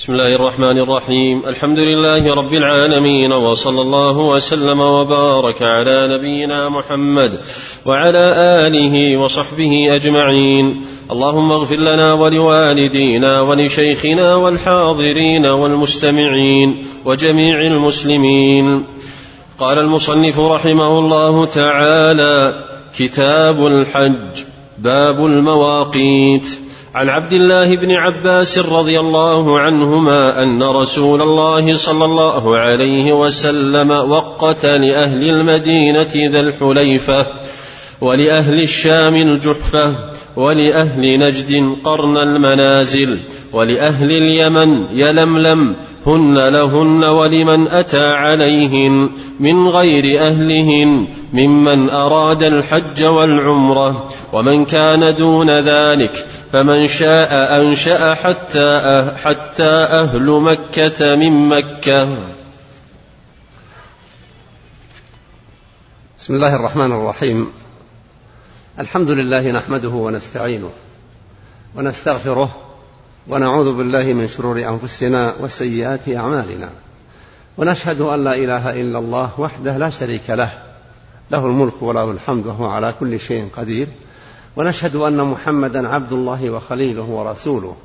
بسم الله الرحمن الرحيم الحمد لله رب العالمين وصلى الله وسلم وبارك على نبينا محمد وعلى اله وصحبه اجمعين اللهم اغفر لنا ولوالدينا ولشيخنا والحاضرين والمستمعين وجميع المسلمين قال المصنف رحمه الله تعالى كتاب الحج باب المواقيت. عن عبد الله بن عباس رضي الله عنهما أن رسول الله صلى الله عليه وسلم وقت لأهل المدينة ذا الحليفة ولأهل الشام الجحفة ولأهل نجد قرن المنازل ولأهل اليمن يلملم هن لهن ولمن أتى عليهن من غير أهلهن ممن أراد الحج والعمرة ومن كان دون ذلك فمن شاء أنشأ حتى أه حتى أهل مكة من مكة. بسم الله الرحمن الرحيم. الحمد لله نحمده ونستعينه ونستغفره ونعوذ بالله من شرور أنفسنا وسيئات أعمالنا. ونشهد أن لا إله إلا الله وحده لا شريك له. له الملك وله الحمد وهو على كل شيء قدير. ونشهد أن محمدا عبد الله وخليله ورسوله.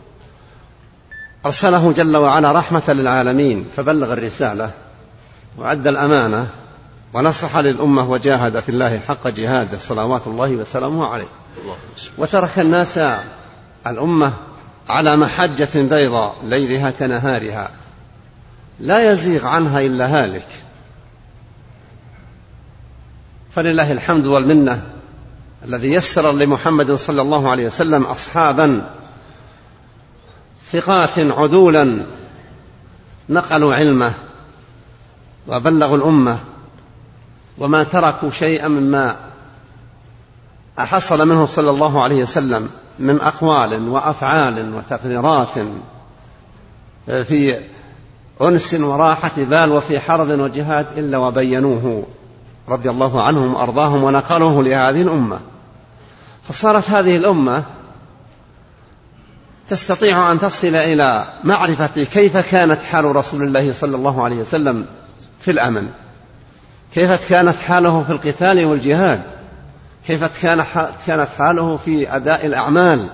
أرسله جل وعلا رحمة للعالمين فبلغ الرسالة وأدى الأمانة ونصح للأمة وجاهد في الله حق جهاده. صلوات الله وسلامه عليه. وترك الناس الأمة على محجة بيضاء ليلها كنهارها. لا يزيغ عنها إلا هالك. فلله الحمد والمنة. الذي يسر لمحمد صلى الله عليه وسلم اصحابا ثقات عدولا نقلوا علمه وبلغوا الأمة وما تركوا شيئا مما حصل منه صلى الله عليه وسلم من أقوال وأفعال وتقريرات في أنس وراحة بال وفي حرب وجهاد إلا وبينوه رضي الله عنهم وأرضاهم ونقلوه لهذه الأمة. فصارت هذه الأمة تستطيع أن تصل إلى معرفة كيف كانت حال رسول الله صلى الله عليه وسلم في الأمن. كيف كانت حاله في القتال والجهاد. كيف كان كانت حاله في أداء الأعمال.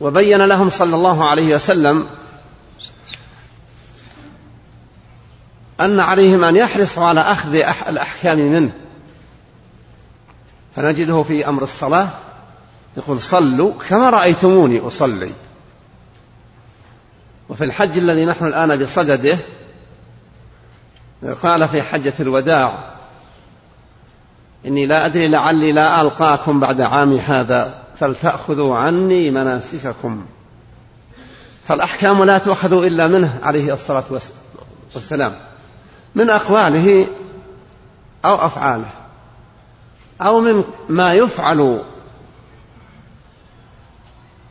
وبين لهم صلى الله عليه وسلم أن عليهم أن يحرصوا على أخذ الأحكام منه. فنجده في أمر الصلاة يقول صلوا كما رأيتموني أصلي. وفي الحج الذي نحن الآن بصدده قال في حجة الوداع إني لا أدري لعلي لا ألقاكم بعد عامي هذا فلتأخذوا عني مناسككم. فالأحكام لا تؤخذ إلا منه عليه الصلاة والسلام. من أقواله أو أفعاله أو من ما يفعل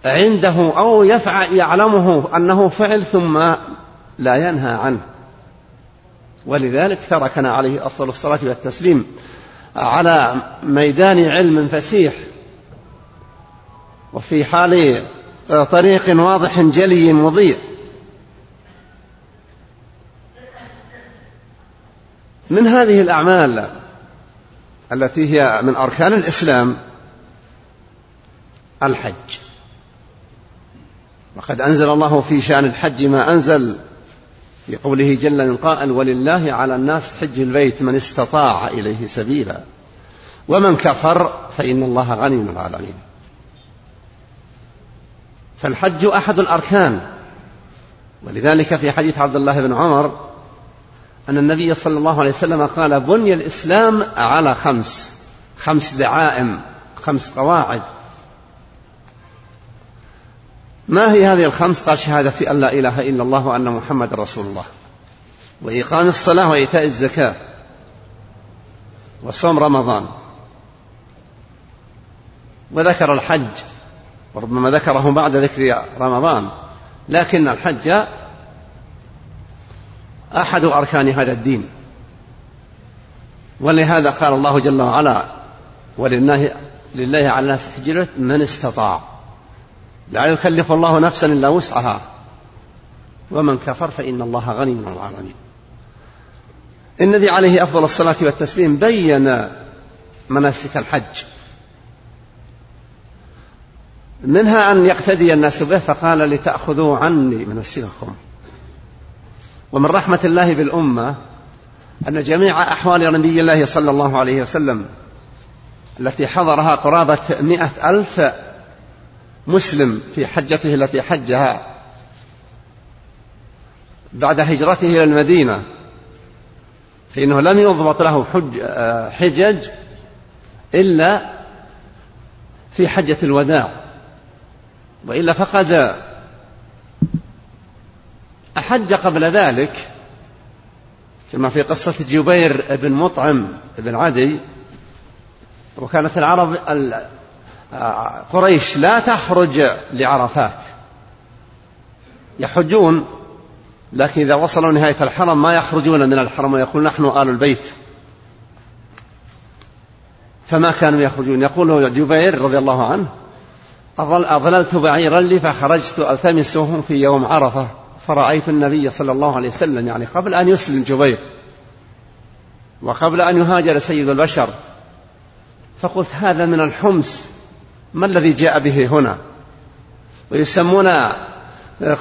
عنده أو يفعل يعلمه أنه فعل ثم لا ينهى عنه. ولذلك تركنا عليه أفضل الصلاة والتسليم على ميدان علم فسيح وفي حال طريق واضح جلي مضيء من هذه الأعمال التي هي من أركان الإسلام الحج. وقد أنزل الله في شأن الحج ما أنزل في قوله جل من قائل ولله على الناس حج البيت من استطاع إليه سبيلا. ومن كفر فإن الله غني من العالمين. فالحج أحد الأركان. ولذلك في حديث عبد الله بن عمر أن النبي صلى الله عليه وسلم قال بني الإسلام على خمس خمس دعائم خمس قواعد. ما هي هذه الخمس؟ قال شهادة أن لا إله إلا الله وأن محمد رسول الله. وإقام الصلاة وإيتاء الزكاة. وصوم رمضان. وذكر الحج. وربما ذكره بعد ذكر رمضان. لكن الحج أحد أركان هذا الدين. ولهذا قال الله جل وعلا ولله لله على الناس حج من استطاع. لا يكلف الله نفسا إلا وسعها. ومن كفر فإن الله غني عن العالمين. النبي عليه أفضل الصلاة والتسليم بين مناسك الحج. منها أن يقتدي الناس به فقال لتأخذوا عني مناسككم. ومن رحمة الله بالأمة أن جميع أحوال نبي الله صلى الله عليه وسلم التي حضرها قرابة مئة ألف مسلم في حجته التي حجها بعد هجرته إلى المدينة فإنه لم يضبط له حج حجج إلا في حجة الوداع وإلا فقد أحج قبل ذلك كما في قصة جبير بن مطعم بن عدي وكانت العرب قريش لا تخرج لعرفات. يحجون لكن إذا وصلوا نهاية الحرم ما يخرجون من الحرم ويقول نحن آل البيت. فما كانوا يخرجون. يقول جبير رضي الله عنه أضللت بعيرا لي فخرجت ألتمسه في يوم عرفة. فرأيت النبي صلى الله عليه وسلم يعني قبل أن يسلم جبير وقبل أن يهاجر سيد البشر فقلت هذا من الحمس ما الذي جاء به هنا؟ ويسمون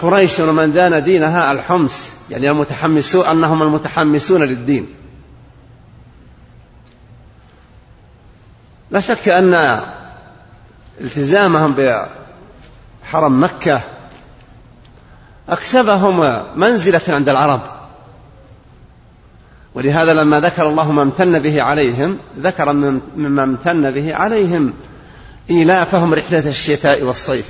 قريش ومن دان دينها الحمس يعني المتحمسون أنهم المتحمسون للدين. لا شك أن التزامهم بحرم مكة أكسبهم منزلة عند العرب. ولهذا لما ذكر الله ما امتن به عليهم ذكر مما امتن به عليهم إيلافهم رحلة الشتاء والصيف.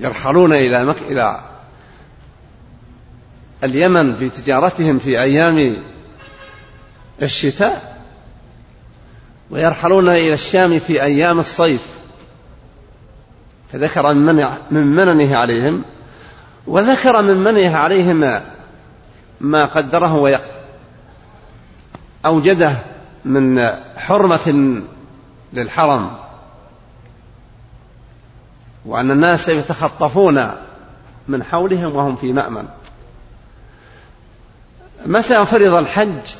يرحلون إلى مك... إلى اليمن في تجارتهم في أيام الشتاء ويرحلون إلى الشام في أيام الصيف. فذكر من من مننه عليهم وذكر من منه عليهم ما قدره وأوجده من حرمة للحرم وأن الناس يتخطفون من حولهم وهم في مأمن. متى فرض الحج؟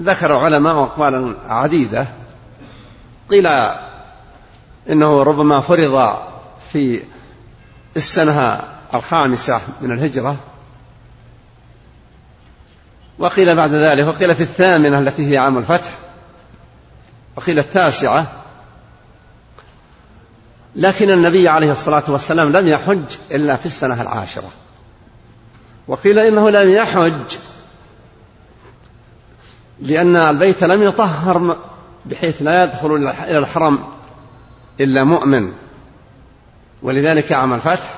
ذكر العلماء أقوالا عديدة قيل إنه ربما فرض في السنة الخامسة من الهجرة. وقيل بعد ذلك وقيل في الثامنة التي هي عام الفتح وقيل التاسعة. لكن النبي عليه الصلاة والسلام لم يحج إلا في السنة العاشرة. وقيل إنه لم يحج لأن البيت لم يطهر بحيث لا يدخل إلى الحرم إلا مؤمن. ولذلك عام الفتح.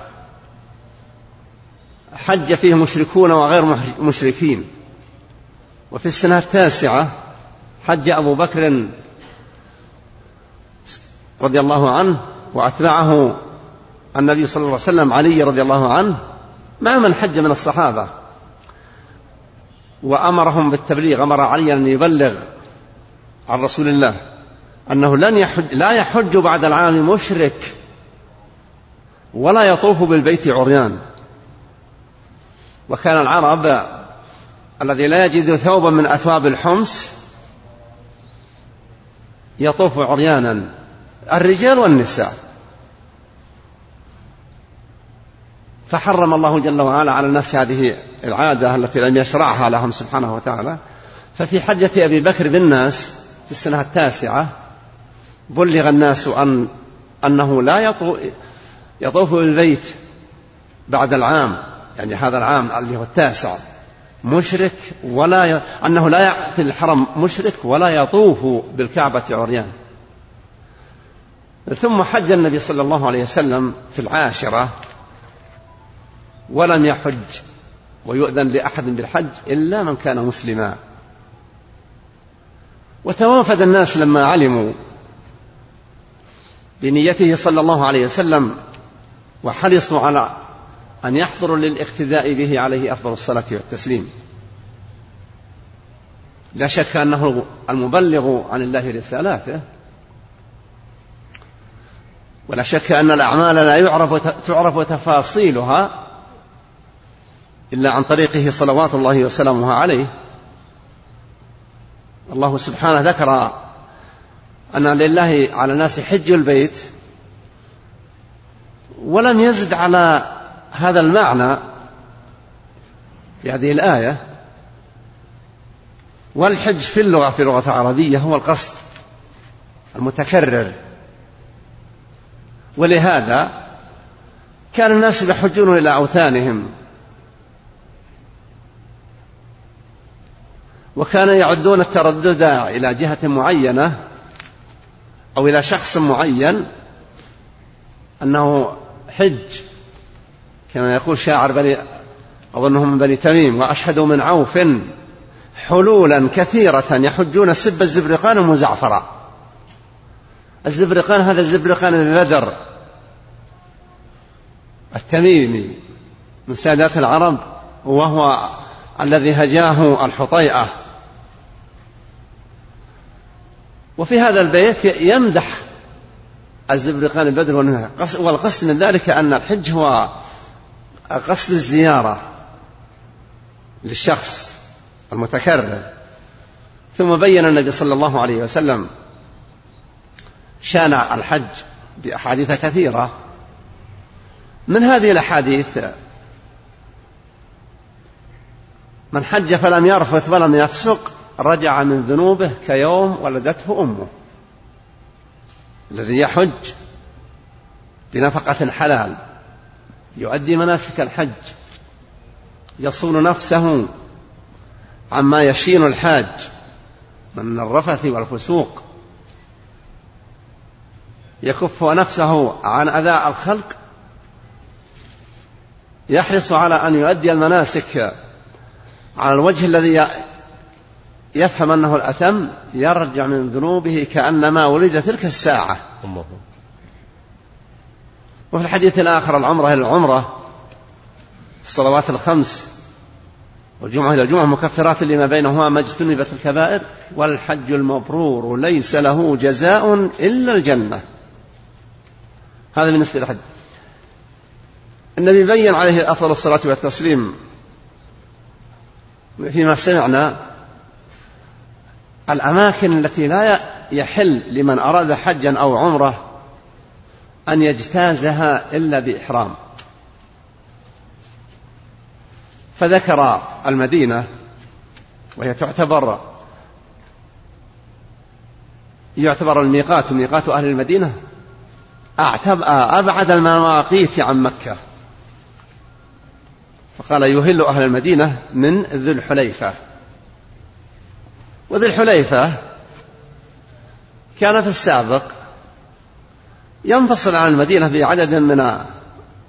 حج فيه مشركون وغير مشركين. وفي السنة التاسعة حج أبو بكر رضي الله عنه وأتبعه النبي صلى الله عليه وسلم علي رضي الله عنه. مع من حج من الصحابة. وأمرهم بالتبليغ. أمر علي أن يبلغ عن رسول الله. أنه لن يحج لا يحج بعد العام مشرك ولا يطوف بالبيت عريان. وكان العرب الذي لا يجد ثوبا من أثواب الحمص يطوف عريانا الرجال والنساء. فحرم الله جل وعلا على الناس هذه العادة التي لم يشرعها لهم سبحانه وتعالى. ففي حجة أبي بكر بالناس في السنة التاسعة بلغ الناس أن أنه لا يطوف بالبيت بعد العام يعني هذا العام اللي هو التاسع مشرك ولا ي... أنه لا يأتي الحرم مشرك ولا يطوف بالكعبة عريان. ثم حج النبي صلى الله عليه وسلم في العاشرة ولم يحج ويؤذن لأحد بالحج إلا من كان مسلما. وتوافد الناس لما علموا بنيته صلى الله عليه وسلم وحرصوا على أن يحضروا للاقتداء به عليه أفضل الصلاة والتسليم. لا شك أنه المبلغ عن الله رسالاته. ولا شك أن الأعمال لا يعرف تعرف تفاصيلها إلا عن طريقه صلوات الله وسلامه عليه. الله سبحانه ذكر أن لله على الناس حج البيت ولم يزد على هذا المعنى في هذه الآية. والحج في اللغة في اللغة العربية هو القصد المتكرر. ولهذا كان الناس يحجون إلى أوثانهم. وكانوا يعدون التردد إلى جهة معينة. أو إلى شخص معين أنه حج كما يقول شاعر بني أظنه من بني تميم وأشهدوا من عوف حلولا كثيرة يحجون سب الزبرقان المزعفرة الزبرقان هذا الزبرقان البدر التميمي من سادات العرب وهو الذي هجاه الحطيئة. وفي هذا البيت يمدح الزبرقان البدر والقصد من ذلك أن الحج هو قصد الزيارة للشخص المتكرر. ثم بين النبي صلى الله عليه وسلم شان الحج بأحاديث كثيرة. من هذه الأحاديث من حج فلم يرفث ولم يفسق رجع من ذنوبه كيوم ولدته أمه. الذي يحج بنفقة حلال يؤدي مناسك الحج يصون نفسه عما يشين الحاج من الرفث والفسوق. يكف نفسه عن أذى الخلق يحرص على أن يؤدي المناسك على الوجه الذي يفهم أنه الأتم يرجع من ذنوبه كأنما ولد تلك الساعة. الله. وفي الحديث الآخر العمرة إلى العمرة الصلوات الخمس والجمعة إلى الجمعة مكفرات لما بينهما ما اجتنبت الكبائر والحج المبرور ليس له جزاء إلا الجنة. هذا بالنسبة للحج. النبي بين عليه أفضل الصلاة والتسليم فيما سمعنا الأماكن التي لا يحل لمن أراد حجا أو عمرة أن يجتازها إلا بإحرام. فذكر المدينة وهي تعتبر يعتبر الميقات ميقات أهل المدينة. أبعد المواقيت عن مكة. فقال يهل أهل المدينة من ذي الحليفة. وذي الحليفة كان في السابق ينفصل عن المدينة بعدد من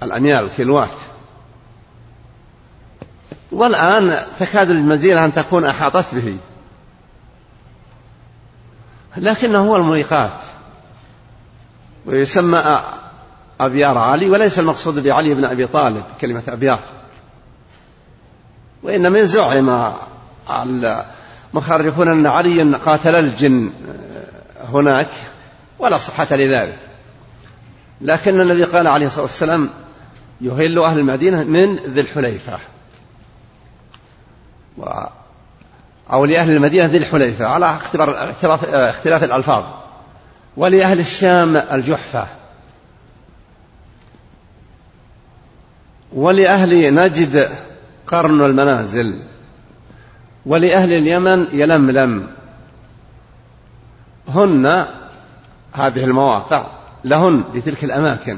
الأميال الكيلوات. والآن تكاد المدينة أن تكون أحاطت به. لكنه هو الميقات ويسمى أبيار علي وليس المقصود بعلي بن أبي طالب كلمة أبيار. وإنما زعم المخرفون أن عليا قاتل الجن هناك ولا صحة لذلك. لكن الذي قال عليه الصلاة والسلام يهل أهل المدينة من ذي الحليفة. و أو لأهل المدينة ذي الحليفة على اختلاف, اختلاف الألفاظ. ولأهل الشام الجحفة. ولأهل نجد قرن المنازل. ولأهل اليمن يلملم هن هذه المواقع لهن لتلك الأماكن.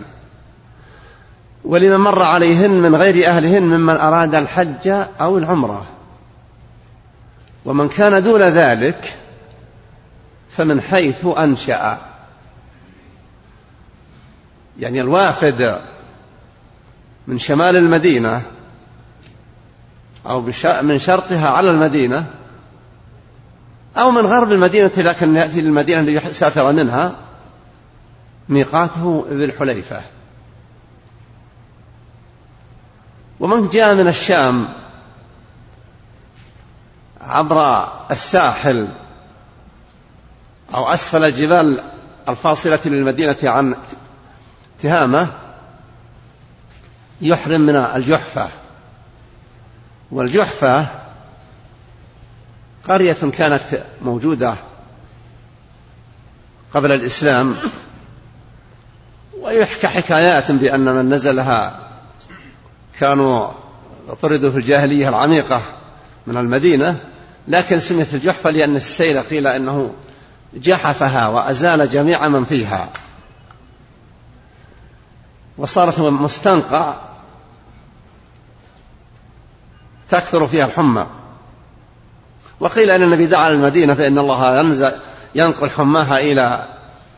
ولمن مر عليهن من غير أهلهن ممن أراد الحج أو العمرة. ومن كان دون ذلك فمن حيث أنشأ. يعني الوافد من شمال المدينة أو من شرقها على المدينة أو من غرب المدينة لكن يأتي للمدينة التي سافر منها ميقاته ذي الحليفة. ومن جاء من الشام عبر الساحل أو أسفل الجبال الفاصلة للمدينة عن تهامة يحرم من الجحفة. والجحفة قرية كانت موجودة قبل الإسلام ويحكى حكايات بأن من نزلها كانوا طردوا في الجاهلية العميقة من المدينة لكن سميت الجحفة لأن السيل قيل أنه جحفها وأزال جميع من فيها. وصارت مستنقع تكثر فيها الحمى. وقيل أن النبي دعا للمدينة فإن الله ينزل ينقل حماها إلى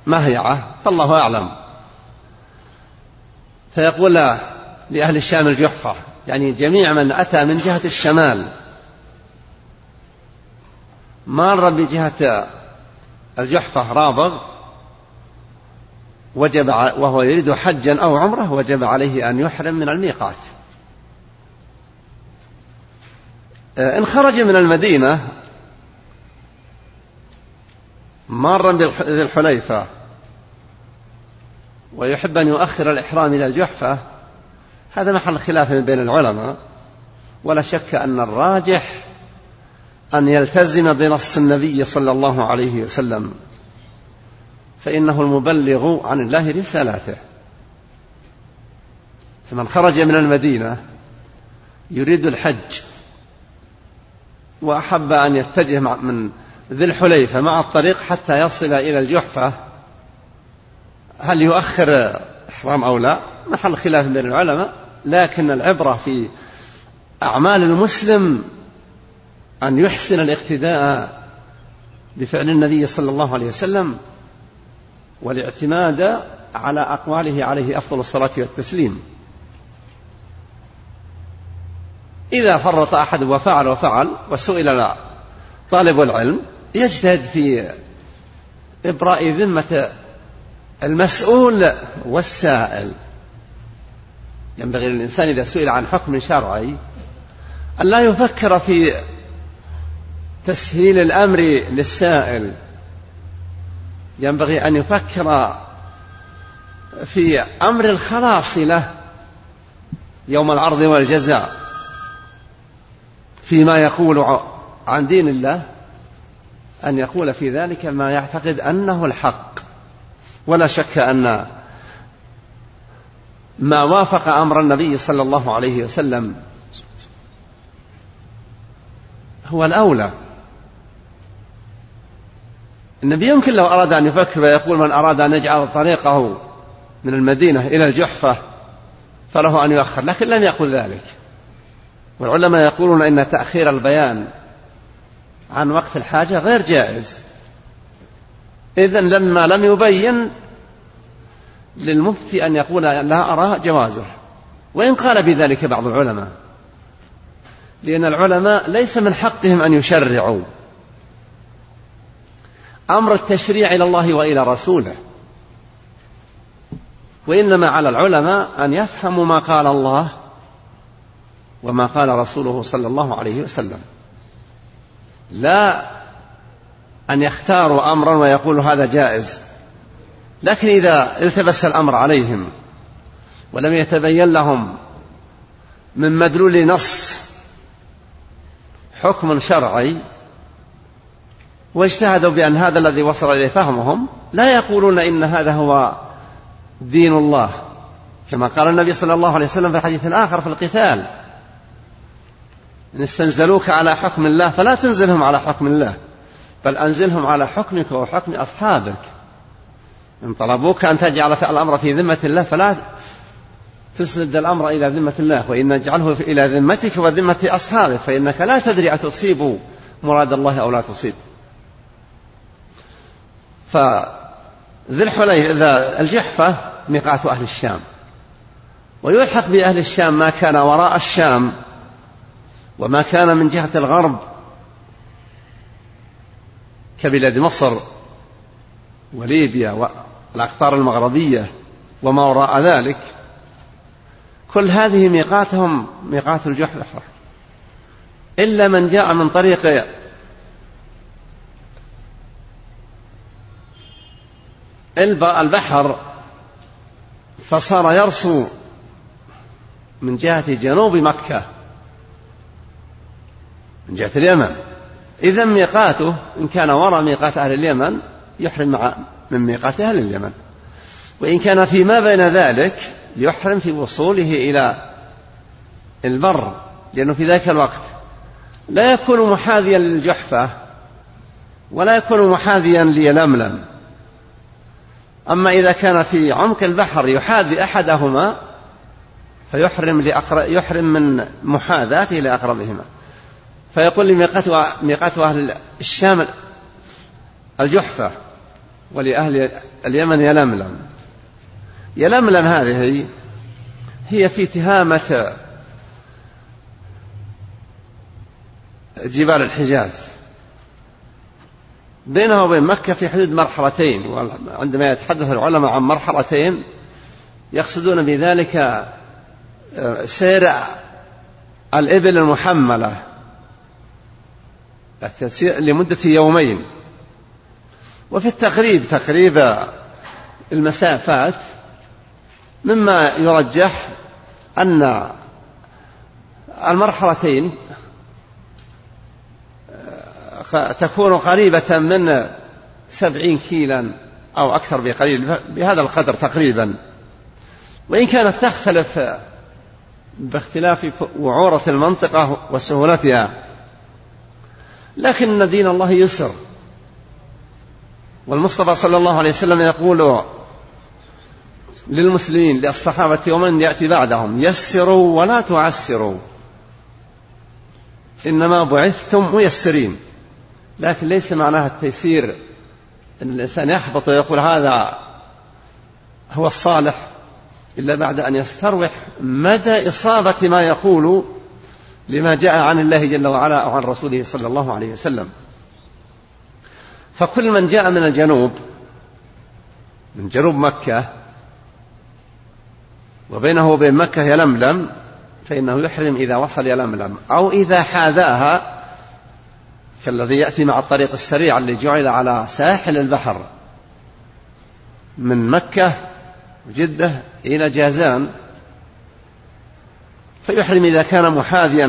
مهيعة فالله أعلم. فيقول لأهل الشام الجحفة يعني جميع من أتى من جهة الشمال. مر بجهة الجحفة رابغ وجب وهو يريد حجا أو عمرة وجب عليه أن يحرم من الميقات. إن خرج من المدينة مارا بذي الحليفة ويحب أن يؤخر الإحرام إلى الجحفة هذا محل خلاف بين العلماء. ولا شك أن الراجح أن يلتزم بنص النبي صلى الله عليه وسلم فإنه المبلغ عن الله رسالاته. فمن خرج من المدينة يريد الحج. وأحب أن يتجه من ذي الحليفة مع الطريق حتى يصل إلى الجحفة. هل يؤخر إحرام أو لا؟ محل خلاف بين العلماء لكن العبرة في أعمال المسلم أن يحسن الاقتداء بفعل النبي صلى الله عليه وسلم والاعتماد على أقواله عليه أفضل الصلاة والتسليم. إذا فرط أحد وفعل وفعل وسئل طالب العلم يجتهد في إبراء ذمة المسؤول والسائل. ينبغي للإنسان إذا سئل عن حكم شرعي أن لا يفكر في تسهيل الأمر للسائل. ينبغي أن يفكر في أمر الخلاص له يوم العرض والجزاء. فيما يقول عن دين الله أن يقول في ذلك ما يعتقد أنه الحق. ولا شك أن ما وافق أمر النبي صلى الله عليه وسلم هو الأولى. النبي يمكن لو أراد أن يفكر ويقول من أراد أن يجعل طريقه من المدينة إلى الجحفة فله أن يؤخر لكن لم يقل ذلك. والعلماء يقولون إن تأخير البيان عن وقت الحاجة غير جائز. إذا لما لم يبين للمفتي أن يقول لا أرى جوازه. وإن قال بذلك بعض العلماء. لأن العلماء ليس من حقهم أن يشرعوا أمر التشريع إلى الله وإلى رسوله. وإنما على العلماء أن يفهموا ما قال الله وما قال رسوله صلى الله عليه وسلم. لا أن يختاروا أمرا ويقولوا هذا جائز لكن إذا التبس الأمر عليهم ولم يتبين لهم من مدلول نص حكم شرعي واجتهدوا بأن هذا الذي وصل إليه فهمهم لا يقولون إن هذا هو دين الله. كما قال النبي صلى الله عليه وسلم في الحديث الآخر في القتال إن استنزلوك على حكم الله فلا تنزلهم على حكم الله بل أنزلهم على حكمك وحكم أصحابك. إن طلبوك أن تجعل الأمر في ذمة الله فلا تسند الأمر إلى ذمة الله وإن نجعله إلى ذمتك وذمة أصحابك فإنك لا تدري أتصيب مراد الله أو لا تصيب. فذي الحليفة الجحفة ميقات أهل الشام ويلحق بأهل الشام ما كان وراء الشام وما كان من جهة الغرب كبلاد مصر وليبيا والأقطار المغربية وما وراء ذلك كل هذه ميقاتهم ميقات الجحفة إلا من جاء من طريق البحر فصار يرسو من جهة جنوب مكة. من جهة اليمن. إذا ميقاته إن كان وراء ميقات أهل اليمن يحرم مع من ميقات أهل اليمن. وإن كان فيما بين ذلك يحرم في وصوله إلى البر لأنه في ذاك الوقت لا يكون محاذيا للجحفة ولا يكون محاذيا ليلملم أما إذا كان في عمق البحر يحاذي أحدهما فيحرم لأقرب يحرم من محاذاته لأقربهما. فيقول لي ميقات أهل الشام الجحفة ولأهل اليمن يلملم يلملم هذه هي في تهامة جبال الحجاز. بينها وبين مكة في حدود مرحلتين وعندما يتحدث العلماء عن مرحلتين يقصدون بذلك آه، سير الإبل المحملة. لمدة يومين. وفي التقريب تقريب المسافات مما يرجح أن المرحلتين تكون قريبة من سبعين كيلا أو أكثر بقليل بهذا القدر تقريبا. وإن كانت تختلف باختلاف وعورة المنطقة وسهولتها لكن دين الله يسر. والمصطفى صلى الله عليه وسلم يقول للمسلمين للصحابة ومن يأتي بعدهم يسروا ولا تعسروا. إنما بعثتم ميسرين. لكن ليس معناها التيسير أن الإنسان يحبط ويقول هذا هو الصالح إلا بعد أن يستروح مدى إصابة ما يقول لما جاء عن الله جل وعلا أو عن رسوله صلى الله عليه وسلم. فكل من جاء من الجنوب من جنوب مكة وبينه وبين مكة يلملم فإنه يحرم إذا وصل يلملم أو إذا حاذاها كالذي يأتي مع الطريق السريع اللي جعل على ساحل البحر. من مكة وجدة إلى جازان. فيحرم إذا كان محاذيا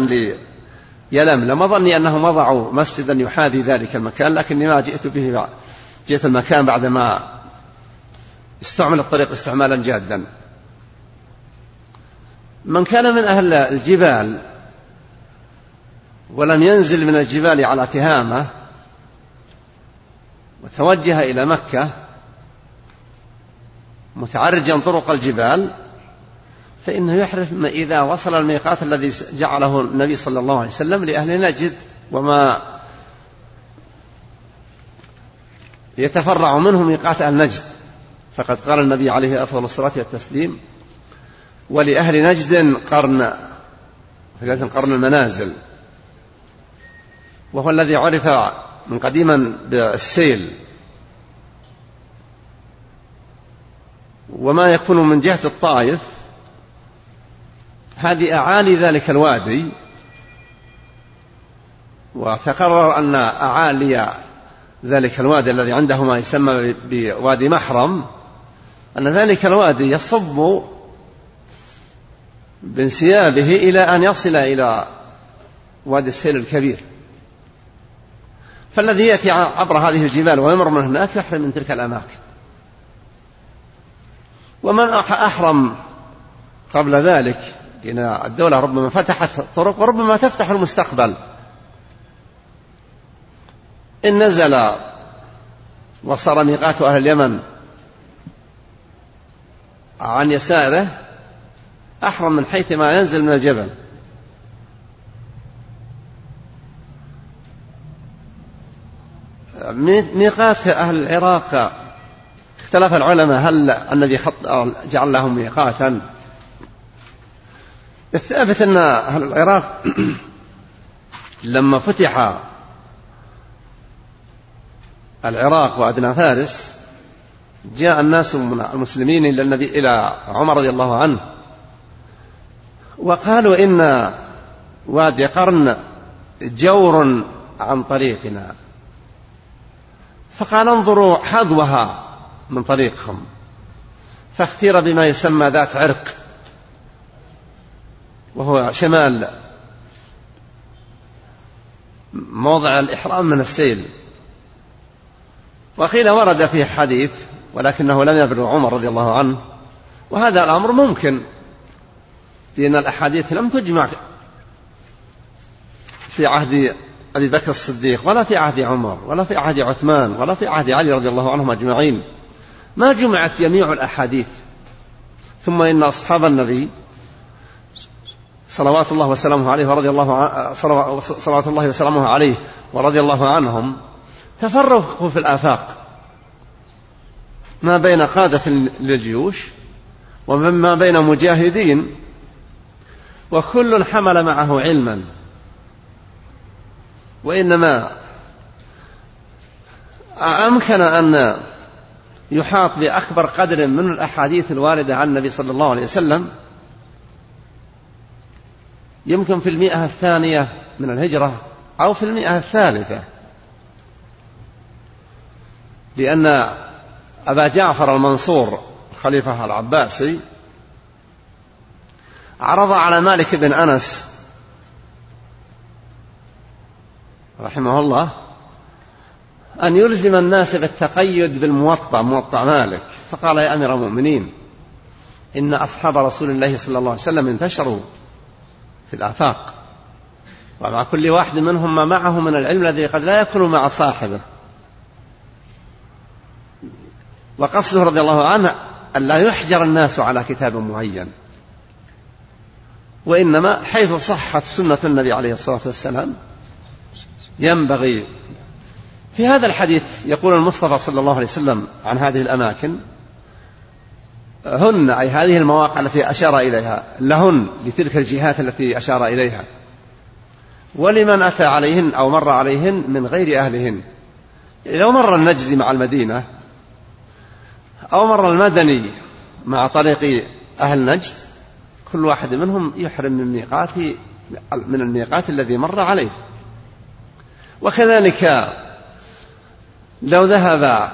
ليلملم أظني أنهم وضعوا مسجدا يحاذي ذلك المكان لكني ما جئت به جئت المكان بعدما استعمل الطريق استعمالا جادا. من كان من أهل الجبال ولم ينزل من الجبال على تهامة وتوجه إلى مكة متعرجا طرق الجبال فإنه يحرف إذا وصل الميقات الذي جعله النبي صلى الله عليه وسلم لأهل نجد وما يتفرع منه ميقات أهل نجد فقد قال النبي عليه أفضل الصلاة والتسليم ولأهل نجد قرن قرن المنازل. وهو الذي عرف من قديما بالسيل. وما يكون من جهة الطائف هذه أعالي ذلك الوادي وتقرر أن أعالي ذلك الوادي الذي عنده ما يسمى بوادي محرم أن ذلك الوادي يصب بانسيابه إلى أن يصل إلى وادي السيل الكبير. فالذي يأتي عبر هذه الجبال ويمر من هناك يحرم من تلك الأماكن. ومن أحرم قبل ذلك إن الدولة ربما فتحت طرق وربما تفتح المستقبل. إن نزل وصار ميقات أهل اليمن عن يساره أحرم من حيث ما ينزل من الجبل. ميقات أهل العراق اختلف العلماء هل الذي جعل لهم ميقاتا الثابت أن أهل العراق لما فتح العراق وأدنى فارس جاء الناس من المسلمين إلى النبي إلى عمر رضي الله عنه وقالوا إن وادي قرن جور عن طريقنا. فقال انظروا حظوها من طريقهم فاختير بما يسمى ذات عرق. وهو شمال موضع الإحرام من السيل. وقيل ورد فيه حديث ولكنه لم يبلغ عمر رضي الله عنه وهذا الأمر ممكن لأن الأحاديث لم تجمع في عهد أبي بكر الصديق ولا في عهد عمر ولا في عهد عثمان ولا في عهد علي رضي الله عنهم أجمعين. ما جمعت جميع الأحاديث. ثم إن أصحاب النبي صلوات الله وسلامه عليه ورضي الله صلوات الله وسلامه عليه ورضي الله عنهم تفرقوا في الآفاق. ما بين قادة للجيوش وما بين مجاهدين وكل حمل معه علما. وإنما أمكن أن يحاط بأكبر قدر من الأحاديث الواردة عن النبي صلى الله عليه وسلم يمكن في المئة الثانية من الهجرة أو في المئة الثالثة. لأن أبا جعفر المنصور الخليفة العباسي عرض على مالك بن أنس رحمه الله أن يلزم الناس بالتقيد بالموطأ موطأ مالك. فقال يا أمير المؤمنين إن أصحاب رسول الله صلى الله عليه وسلم انتشروا. في الآفاق. ومع كل واحد منهم ما معه من العلم الذي قد لا يكون مع صاحبه. وقصده رضي الله عنه أن لا يحجر الناس على كتاب معين. وإنما حيث صحت سنة النبي عليه الصلاة والسلام ينبغي في هذا الحديث يقول المصطفى صلى الله عليه وسلم عن هذه الأماكن هن أي هذه المواقع التي أشار إليها لهن لتلك الجهات التي أشار إليها. ولمن أتى عليهن أو مر عليهن من غير أهلهن. لو مر النجد مع المدينة أو مر المدني مع طريق أهل نجد كل واحد منهم يحرم من ميقات من الميقات الذي مر عليه. وكذلك لو ذهب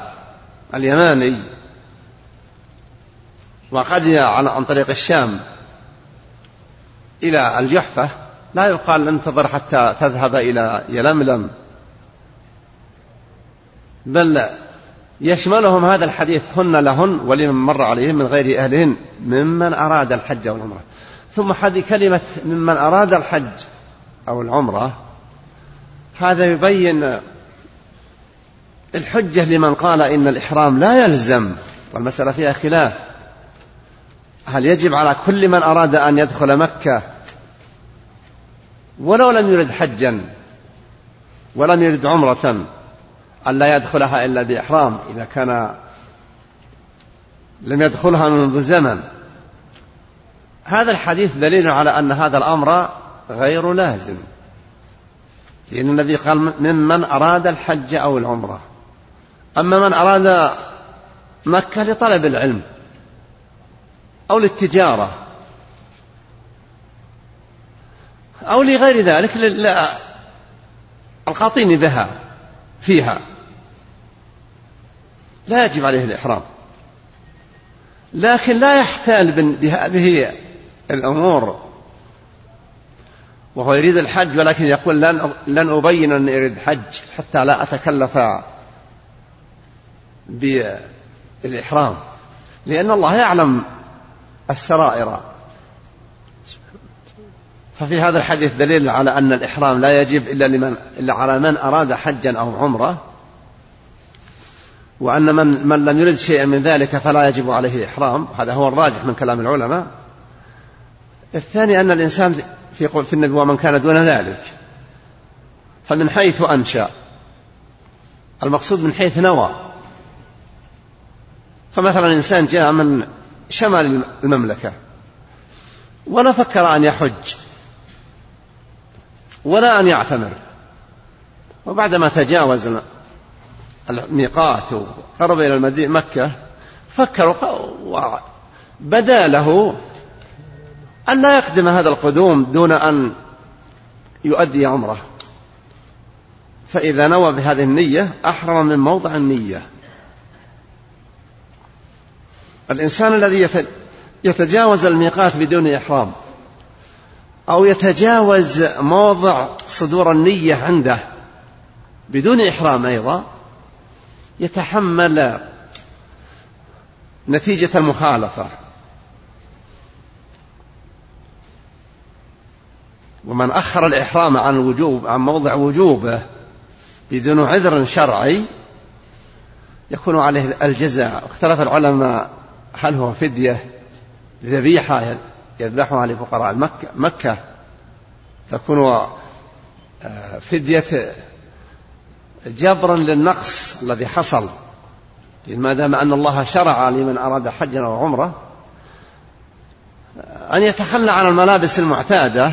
اليماني وقد عن طريق الشام إلى الجحفة لا يقال انتظر حتى تذهب إلى يلملم. بل يشملهم هذا الحديث هن لهن ولمن مر عليهم من غير أهلهن ممن أراد الحج والعمرة. ثم هذه كلمة ممن أراد الحج أو العمرة هذا يبين الحجة لمن قال إن الإحرام لا يلزم والمسألة فيها خلاف. هل يجب على كل من أراد أن يدخل مكة ولو لم يرد حجا ولم يرد عمرة أن لا يدخلها إلا بإحرام؟ إذا كان لم يدخلها منذ زمن. هذا الحديث دليل على أن هذا الأمر غير لازم. لأن النبي قال ممن أراد الحج أو العمرة. أما من أراد مكة لطلب العلم. أو للتجارة أو لغير ذلك القاطين بها فيها. لا يجب عليه الإحرام. لكن لا يحتال بهذه الأمور. وهو يريد الحج ولكن يقول لن لن أبين أني أريد حج حتى لا أتكلف بالإحرام. لأن الله يعلم السرائر. ففي هذا الحديث دليل على أن الإحرام لا يجب إلا لمن إلا على من أراد حجا أو عمرة وأن من من لم يرد شيئا من ذلك فلا يجب عليه إحرام. هذا هو الراجح من كلام العلماء. الثاني أن الإنسان في في النبي ومن كان دون ذلك فمن حيث أنشأ. المقصود من حيث نوى. فمثلا إنسان جاء من شمال المملكة. ولا فكر أن يحج. ولا أن يعتمر. وبعدما تجاوز الميقات وقرب إلى المدينة مكة فكر وبدا له أن لا يقدم هذا القدوم دون أن يؤدي عمره. فإذا نوى بهذه النية أحرم من موضع النية. الإنسان الذي يتجاوز الميقات بدون إحرام أو يتجاوز موضع صدور النية عنده بدون إحرام أيضا يتحمل نتيجة المخالفة. ومن أخر الإحرام عن وجوب عن موضع وجوبه بدون عذر شرعي يكون عليه الجزاء. اختلف العلماء هل هو فدية ذبيحة يذبحها لفقراء مكة, مكة؟ تكون آه، فدية جبرا للنقص الذي حصل. ما دام أن الله شرع لمن أراد حجا أو عمرة أن يتخلى عن الملابس المعتادة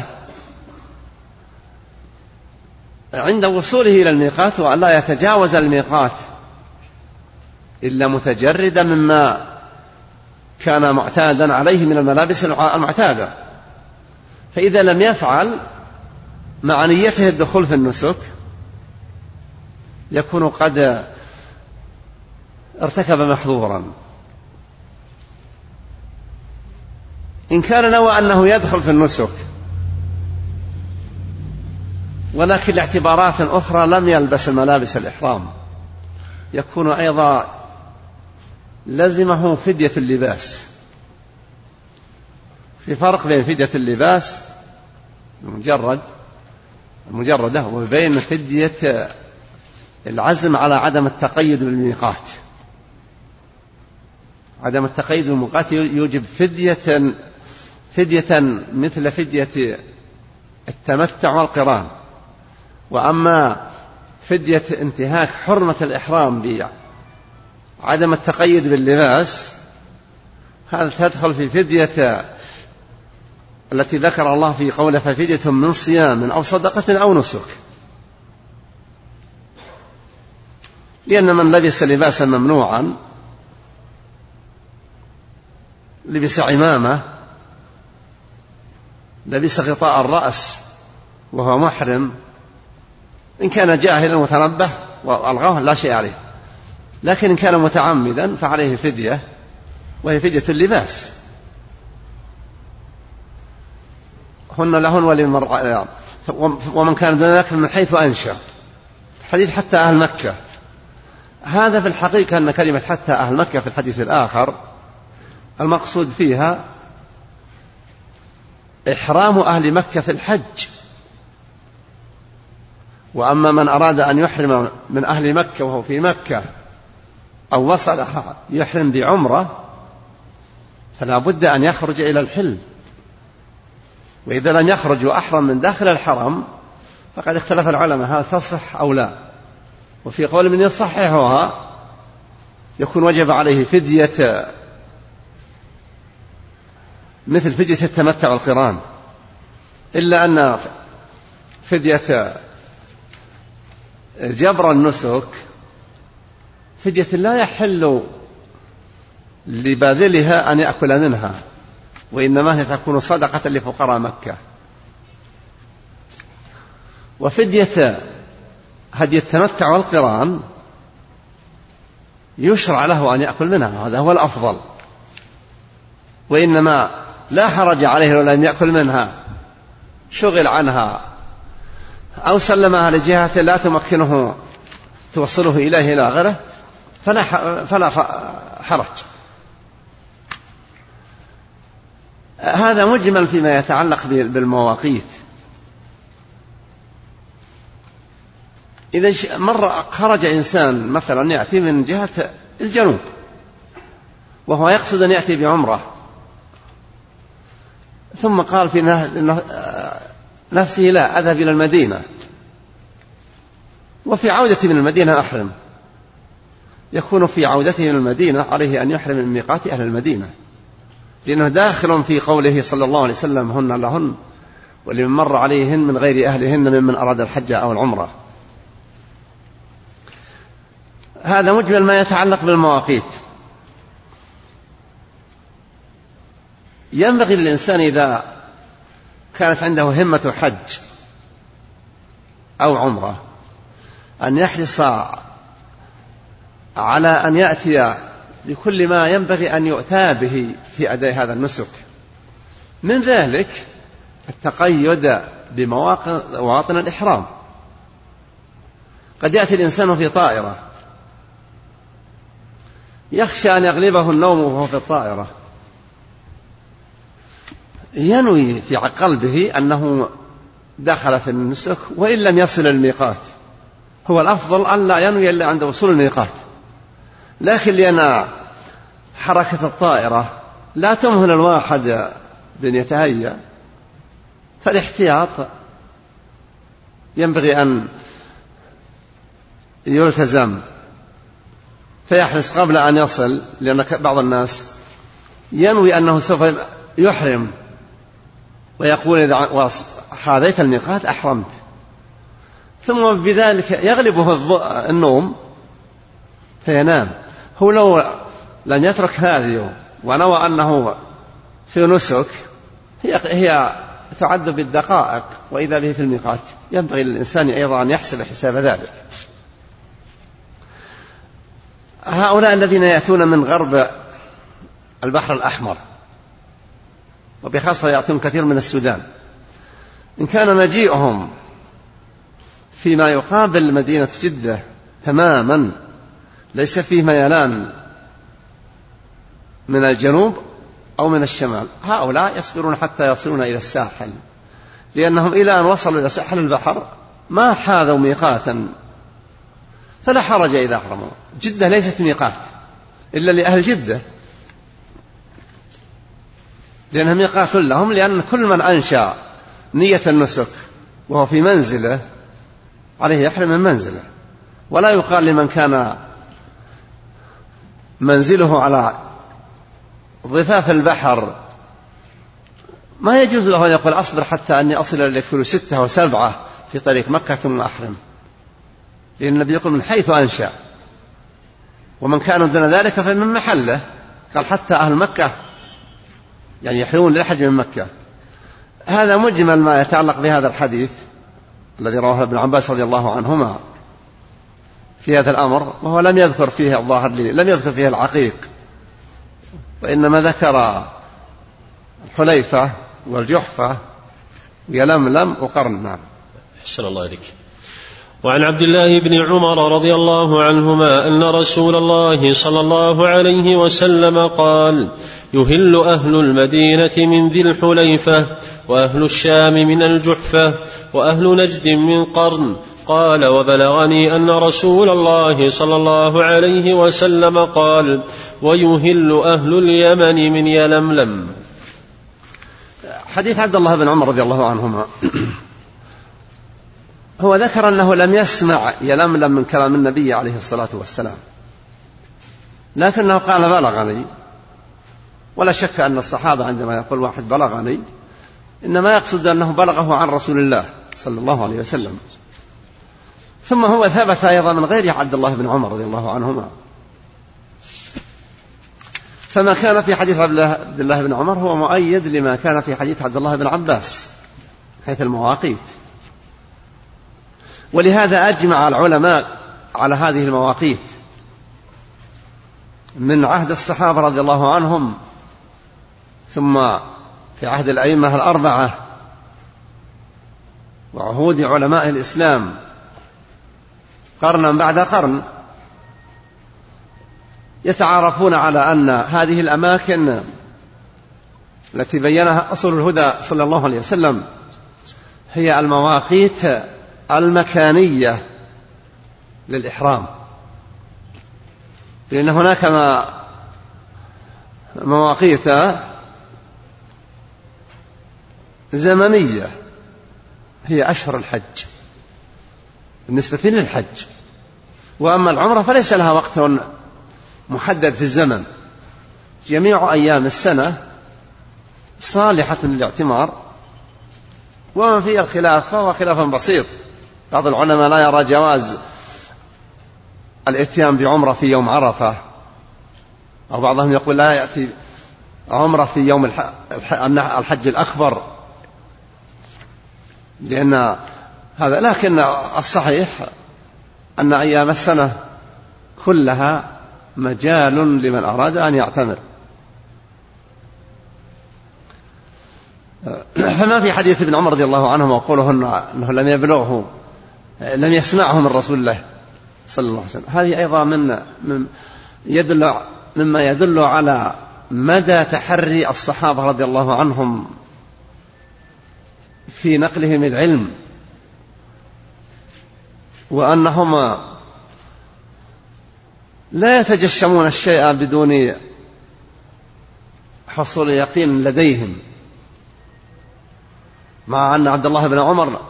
عند وصوله إلى الميقات وأن لا يتجاوز الميقات إلا متجردا مما كان معتادا عليه من الملابس المعتادة فإذا لم يفعل مع نيته الدخول في النسك يكون قد ارتكب محظورا. إن كان نوى أنه يدخل في النسك ولكن لاعتبارات أخرى لم يلبس ملابس الإحرام. يكون أيضا لزمه فدية اللباس. في فرق بين فدية اللباس المجرد المجردة وبين فدية العزم على عدم التقيد بالميقات. عدم التقيد بالميقات يوجب فدية فدية مثل فدية التمتع والقران. وأما فدية انتهاك حرمة الإحرام بعدم التقيد باللباس هذا تدخل في فدية التي ذكر الله في قوله ففدية من صيام أو صدقة أو نسك؟ لأن من لبس لباسا ممنوعا لبس عمامة لبس غطاء الرأس وهو محرم إن كان جاهلا متنبه وألغاه لا شيء عليه. لكن إن كان متعمدا فعليه فدية وهي فدية اللباس. هن لهن ولمن ومن كان ذلك من حيث أنشأ. حديث حتى أهل مكة. هذا في الحقيقة أن كلمة حتى أهل مكة في الحديث الآخر المقصود فيها إحرام أهل مكة في الحج. وأما من أراد أن يحرم من أهل مكة وهو في مكة أو وصل يحرم بعمرة فلا بد أن يخرج إلى الحل. وإذا لم يخرج وأحرم من داخل الحرم فقد اختلف العلماء هل تصح أو لا. وفي قول من يصححها يكون وجب عليه فدية مثل فدية التمتع والقران. إلا أن فدية جبر النسك فدية لا يحل لباذلها أن يأكل منها وإنما هي تكون صدقة لفقراء مكة. وفدية هدي التمتع والقران يشرع له أن يأكل منها هذا هو الأفضل. وإنما لا حرج عليه لو لم يأكل منها شغل عنها أو سلمها لجهة لا تمكنه توصله إليه إلى غيره. فلا فلا حرج. هذا مجمل فيما يتعلق بالمواقيت. إذا مر خرج إنسان مثلا يأتي من جهة الجنوب وهو يقصد أن يأتي بعمرة. ثم قال في نفسه لا أذهب إلى المدينة. وفي عودة من المدينة أحرم. يكون في عودته من المدينة عليه أن يحرم من ميقات أهل المدينة. لأنه داخل في قوله صلى الله عليه وسلم هن لهن ولمن مر عليهن من غير أهلهن ممن أراد الحج أو العمرة. هذا مجمل ما يتعلق بالمواقيت. ينبغي للإنسان إذا كانت عنده همة حج أو عمرة أن يحرص على أن يأتي لكل ما ينبغي أن يؤتى به في أداء هذا النسك. من ذلك التقيد بمواطن الإحرام. قد يأتي الإنسان في طائرة. يخشى أن يغلبه النوم وهو في الطائرة. ينوي في قلبه أنه دخل في النسك وإن لم يصل الميقات. هو الأفضل أن لا ينوي إلا عند وصول الميقات. لكن لأن حركة الطائرة لا تمهل الواحد بأن يتهيأ فالاحتياط ينبغي أن يلتزم. فيحرص قبل أن يصل لأن بعض الناس ينوي أنه سوف يحرم ويقول إذا حاذيت الميقات أحرمت. ثم بذلك يغلبه النوم فينام. هو لو لم يترك هذه ونوى أنه في نسك هي هي تعد بالدقائق وإذا به في الميقات. ينبغي للإنسان أيضا أن يحسب حساب ذلك. هؤلاء الذين يأتون من غرب البحر الأحمر وبخاصة يأتون كثير من السودان إن كان مجيئهم فيما يقابل مدينة جدة تماما ليس فيه ميلان من الجنوب أو من الشمال. هؤلاء يصبرون حتى يصلون إلى الساحل لأنهم إلى أن وصلوا إلى ساحل البحر ما حاذوا ميقاتا فلا حرج إذا أحرموا. جدة ليست ميقات إلا لأهل جدة لأنها ميقات لهم لأن كل من أنشأ نية النسك وهو في منزله عليه يحرم من منزله. ولا يقال لمن كان منزله على ضفاف البحر. ما يجوز له أن يقول أصبر حتى أني أصل إلى كيلو ستة أو سبعة في طريق مكة ثم أحرم. لأن النبي يقول من حيث أنشأ. ومن كان دون ذلك فمن محله. قال حتى أهل مكة يعني يحرمون للحج من مكة. هذا مجمل ما يتعلق بهذا الحديث الذي رواه ابن عباس رضي الله عنهما. في هذا الأمر وهو لم يذكر فيه الظاهر لي لم يذكر فيه العقيق. وإنما ذكر الحليفة والجحفة ويلملم وقرن. نعم. أحسن الله إليك. وعن عبد الله بن عمر رضي الله عنهما أن رسول الله صلى الله عليه وسلم قال يهل أهل المدينة من ذي الحليفة وأهل الشام من الجحفة وأهل نجد من قرن قال وبلغني أن رسول الله صلى الله عليه وسلم قال ويهل أهل اليمن من يلملم. حديث عبد الله بن عمر رضي الله عنهما. هو ذكر أنه لم يسمع يلملم من كلام النبي عليه الصلاة والسلام. لكنه قال بلغني. ولا شك أن الصحابة عندما يقول واحد بلغني إنما يقصد أنه بلغه عن رسول الله صلى الله عليه وسلم. ثم هو ثبت أيضا من غير عبد الله بن عمر رضي الله عنهما. فما كان في حديث عبد الله بن عمر هو مؤيد لما كان في حديث عبد الله بن عباس حيث المواقيت. ولهذا أجمع العلماء على هذه المواقيت. من عهد الصحابة رضي الله عنهم ثم في عهد الأئمة الأربعة وعهود علماء الإسلام قرنا بعد قرن. يتعارفون على أن هذه الأماكن التي بينها أصل الهدى صلى الله عليه وسلم هي المواقيت المكانية للإحرام. لأن هناك ما مواقيت زمنية هي أشهر الحج. بالنسبة للحج. وأما العمرة فليس لها وقت محدد في الزمن. جميع أيام السنة صالحة للاعتمار. ومن فيه الخلاف فهو خلاف بسيط. بعض العلماء لا يرى جواز الاتيان بعمرة في يوم عرفة. أو بعضهم يقول لا يأتي عمرة في يوم الحج الأكبر. لأن هذا لكن الصحيح أن أيام السنة كلها مجال لمن أراد أن يعتمر. فما في حديث ابن عمر رضي الله عنه وقوله أنه لم يبلغه لم يسمعه من رسول الله صلى الله عليه وسلم. هذه أيضا من, من يدل مما يدل على مدى تحري الصحابة رضي الله عنهم في نقلهم العلم. وأنهم لا يتجشمون الشيء بدون حصول يقين لديهم مع أن عبد الله بن عمر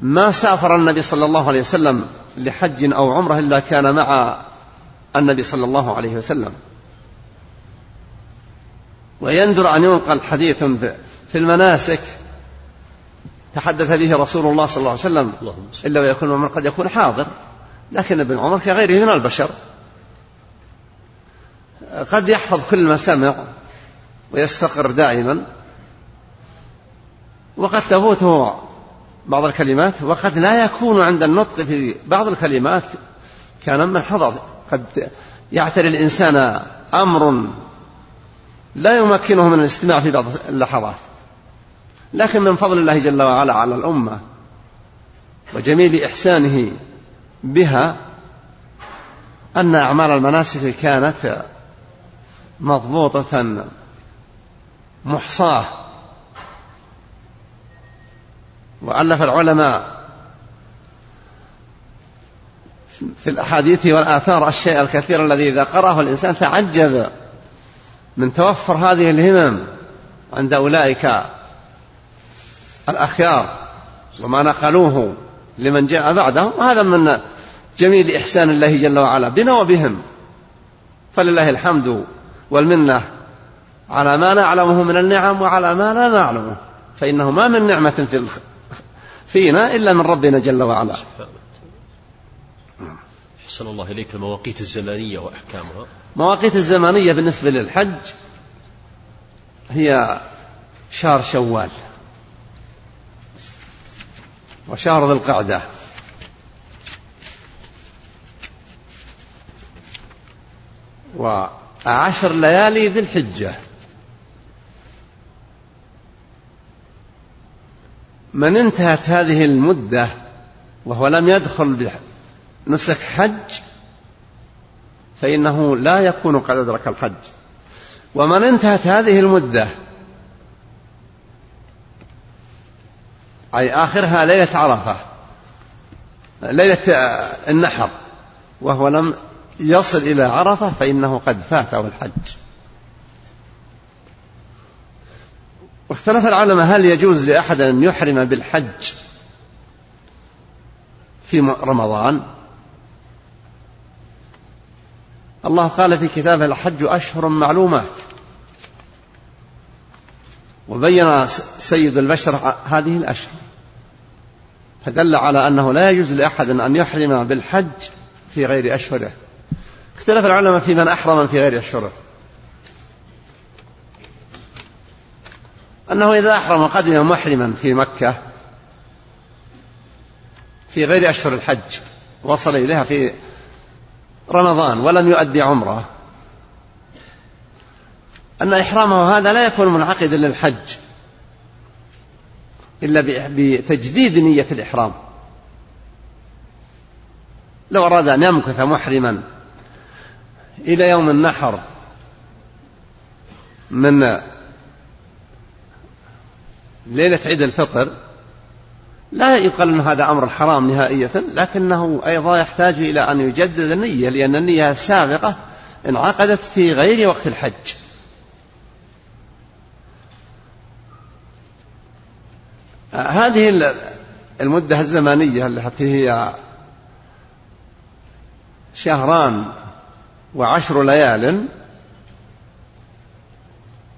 ما سافر النبي صلى الله عليه وسلم لحج أو عمرة إلا كان مع النبي صلى الله عليه وسلم. ويندر أن ينقل حديث في المناسك تحدث به رسول الله صلى الله عليه وسلم إلا ويكون من قد يكون حاضر. لكن ابن عمر كغيره من البشر قد يحفظ كل ما سمع ويستقر دائما. وقد تفوته بعض الكلمات وقد لا يكون عند النطق في بعض الكلمات كان من حضر. قد يعتري الإنسان أمر لا يمكنه من الاستماع في بعض اللحظات. لكن من فضل الله جل وعلا على الأمة وجميل إحسانه بها أن أعمال المناسك كانت مضبوطة محصاة. وألف العلماء في الأحاديث والآثار الشيء الكثير الذي إذا قرأه الإنسان تعجب من توفر هذه الهمم عند أولئك الأخيار وما نقلوه لمن جاء بعدهم وهذا من جميل إحسان الله جل وعلا بنا وبهم. فلله الحمد والمنة على ما نعلمه من النعم وعلى ما لا نعلمه. فإنه ما من نعمة في فينا إلا من ربنا جل وعلا. أحسن الله إليك المواقيت الزمانية وأحكامها. مواقيت الزمانية بالنسبة للحج هي شهر شوال. وشهر ذي القعدة. وعشر ليالي ذي الحجة. من انتهت هذه المدة وهو لم يدخل بنسك حج فإنه لا يكون قد أدرك الحج. ومن انتهت هذه المدة أي آخرها ليلة عرفة ليلة النحر وهو لم يصل إلى عرفة فإنه قد فاته الحج واختلف العلماء هل يجوز لأحد أن يحرم بالحج في رمضان؟ الله قال في كتابه الحج أشهر معلومات. وبين سيد البشر هذه الأشهر فدل على أنه لا يجوز لأحد أن يحرم بالحج في غير أشهره. اختلف العلماء في من أحرم في غير أشهره. أنه إذا أحرم قدم محرما في مكة في غير أشهر الحج وصل إليها في رمضان ولم يؤدي عمرة أن إحرامه هذا لا يكون منعقدا للحج إلا بتجديد نية الإحرام. لو أراد أن يمكث محرما إلى يوم النحر من ليلة عيد الفطر لا يقال أن هذا أمر حرام نهائية لكنه أيضا يحتاج إلى أن يجدد النية لأن النية السابقة انعقدت في غير وقت الحج. هذه المدة الزمانية التي هي شهران وعشر ليال.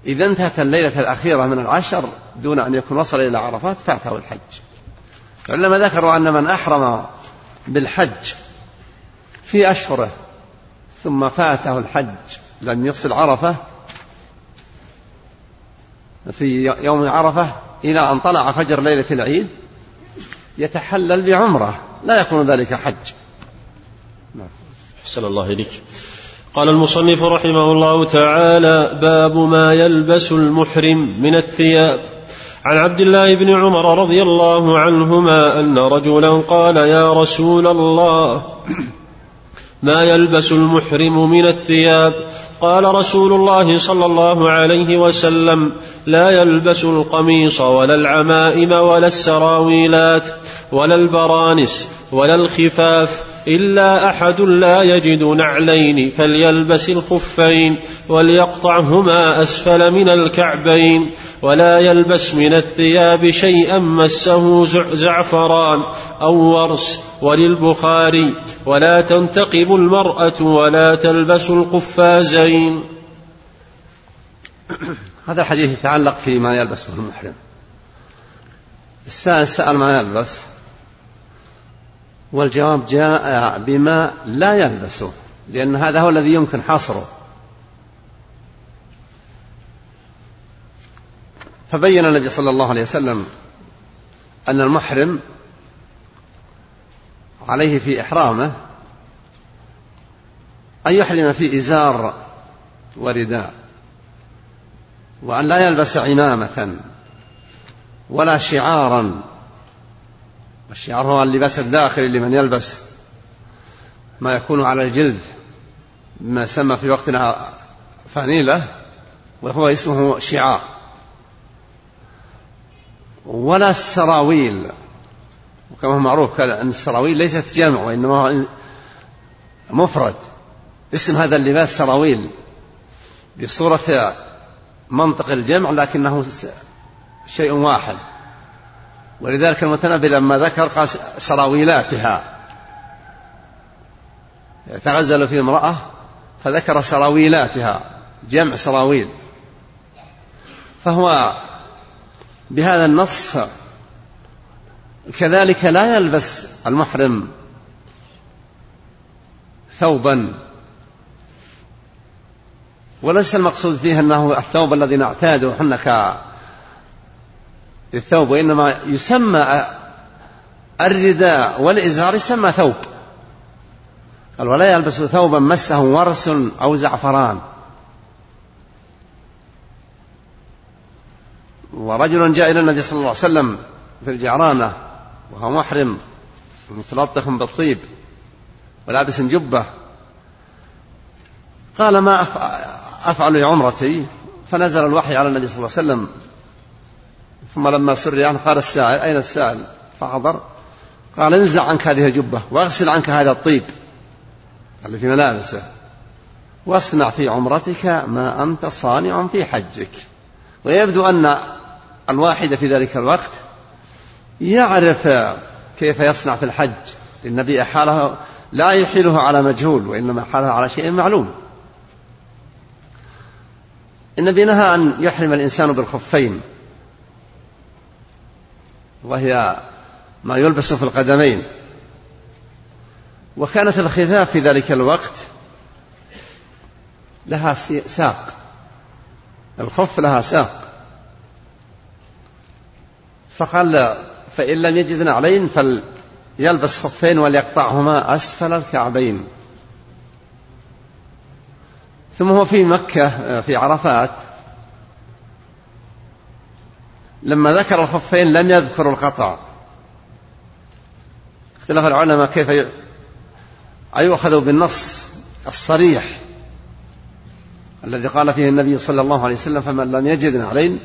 إذا انتهت الليلة الأخيرة من العشر دون أن يكون وصل إلى عرفات فاته الحج. العلماء ذكروا أن من أحرم بالحج في أشهره ثم فاته الحج لم يصل عرفة في يوم عرفة إلى أن طلع فجر ليلة العيد يتحلل بعمرة لا يكون ذلك حج. نعم. أحسن الله إليك. قال المصنف رحمه الله تعالى باب ما يلبس المحرم من الثياب. عن عبد الله بن عمر رضي الله عنهما أن رجلا قال يا رسول الله ما يلبس المحرم من الثياب. قال رسول الله صلى الله عليه وسلم لا يلبس القميص ولا العمائم ولا السراويلات ولا البرانس ولا الخفاف إلا أحد لا يجد نعلين فليلبس الخفين وليقطعهما أسفل من الكعبين ولا يلبس من الثياب شيئا مسه زعفران أو ورس وللبخاري ولا تنتقب المرأة ولا تلبس القفازين. هذا الحديث يتعلق فيما يلبسه المحرم. السائل سأل ما يلبس. والجواب جاء بما لا يلبسه لأن هذا هو الذي يمكن حصره. فبين النبي صلى الله عليه وسلم أن المحرم عليه في إحرامه أن يحرم في إزار ورداء وأن لا يلبس عمامة ولا شعارا والشعار هو اللباس الداخلي لمن يلبس ما يكون على الجلد ما سمى في وقتنا فانيلة وهو اسمه شعار ولا السراويل وكما هو معروف أن السراويل ليست جمع وإنما مفرد. اسم هذا اللباس سراويل بصورة منطق الجمع لكنه شيء واحد. ولذلك المتنبي لما ذكر قال سراويلاتها. تغزل في امرأة فذكر سراويلاتها جمع سراويل. فهو بهذا النص كذلك لا يلبس المحرم ثوبا. وليس المقصود فيه أنه الثوب الذي نعتاده إحنا الثوب وإنما يسمى الرداء والإزار يسمى ثوب. قال ولا يلبس ثوبا مسه ورس أو زعفران. ورجل جاء إلى النبي صلى الله عليه وسلم في الجعرانة وهو محرم متلطخ بالطيب ولابس جبة. قال ما أفعل عمرتي فنزل الوحي على النبي صلى الله عليه وسلم. ثم لما سري عنه قال السائل أين السائل فحضر. قال انزع عنك هذه الجبة واغسل عنك هذا الطيب اللي في ملابسه. واصنع في عمرتك ما أنت صانع في حجك. ويبدو أن الواحد في ذلك الوقت يعرف كيف يصنع في الحج. النبي أحاله لا يحيله على مجهول وإنما حاله على شيء معلوم. النبي نهى أن يحرم الإنسان بالخفين. وهي ما يلبس في القدمين. وكانت الخفاف في ذلك الوقت لها ساق. الخف لها ساق. فقال فإن لم يجد نعلين فليلبس خفين وليقطعهما أسفل الكعبين. ثم هو في مكة في عرفات لما ذكر الخفين لم يذكر القطع. اختلف العلماء كيف أيؤخذ بالنص الصريح الذي قال فيه النبي صلى الله عليه وسلم فمن لم يجد نعلين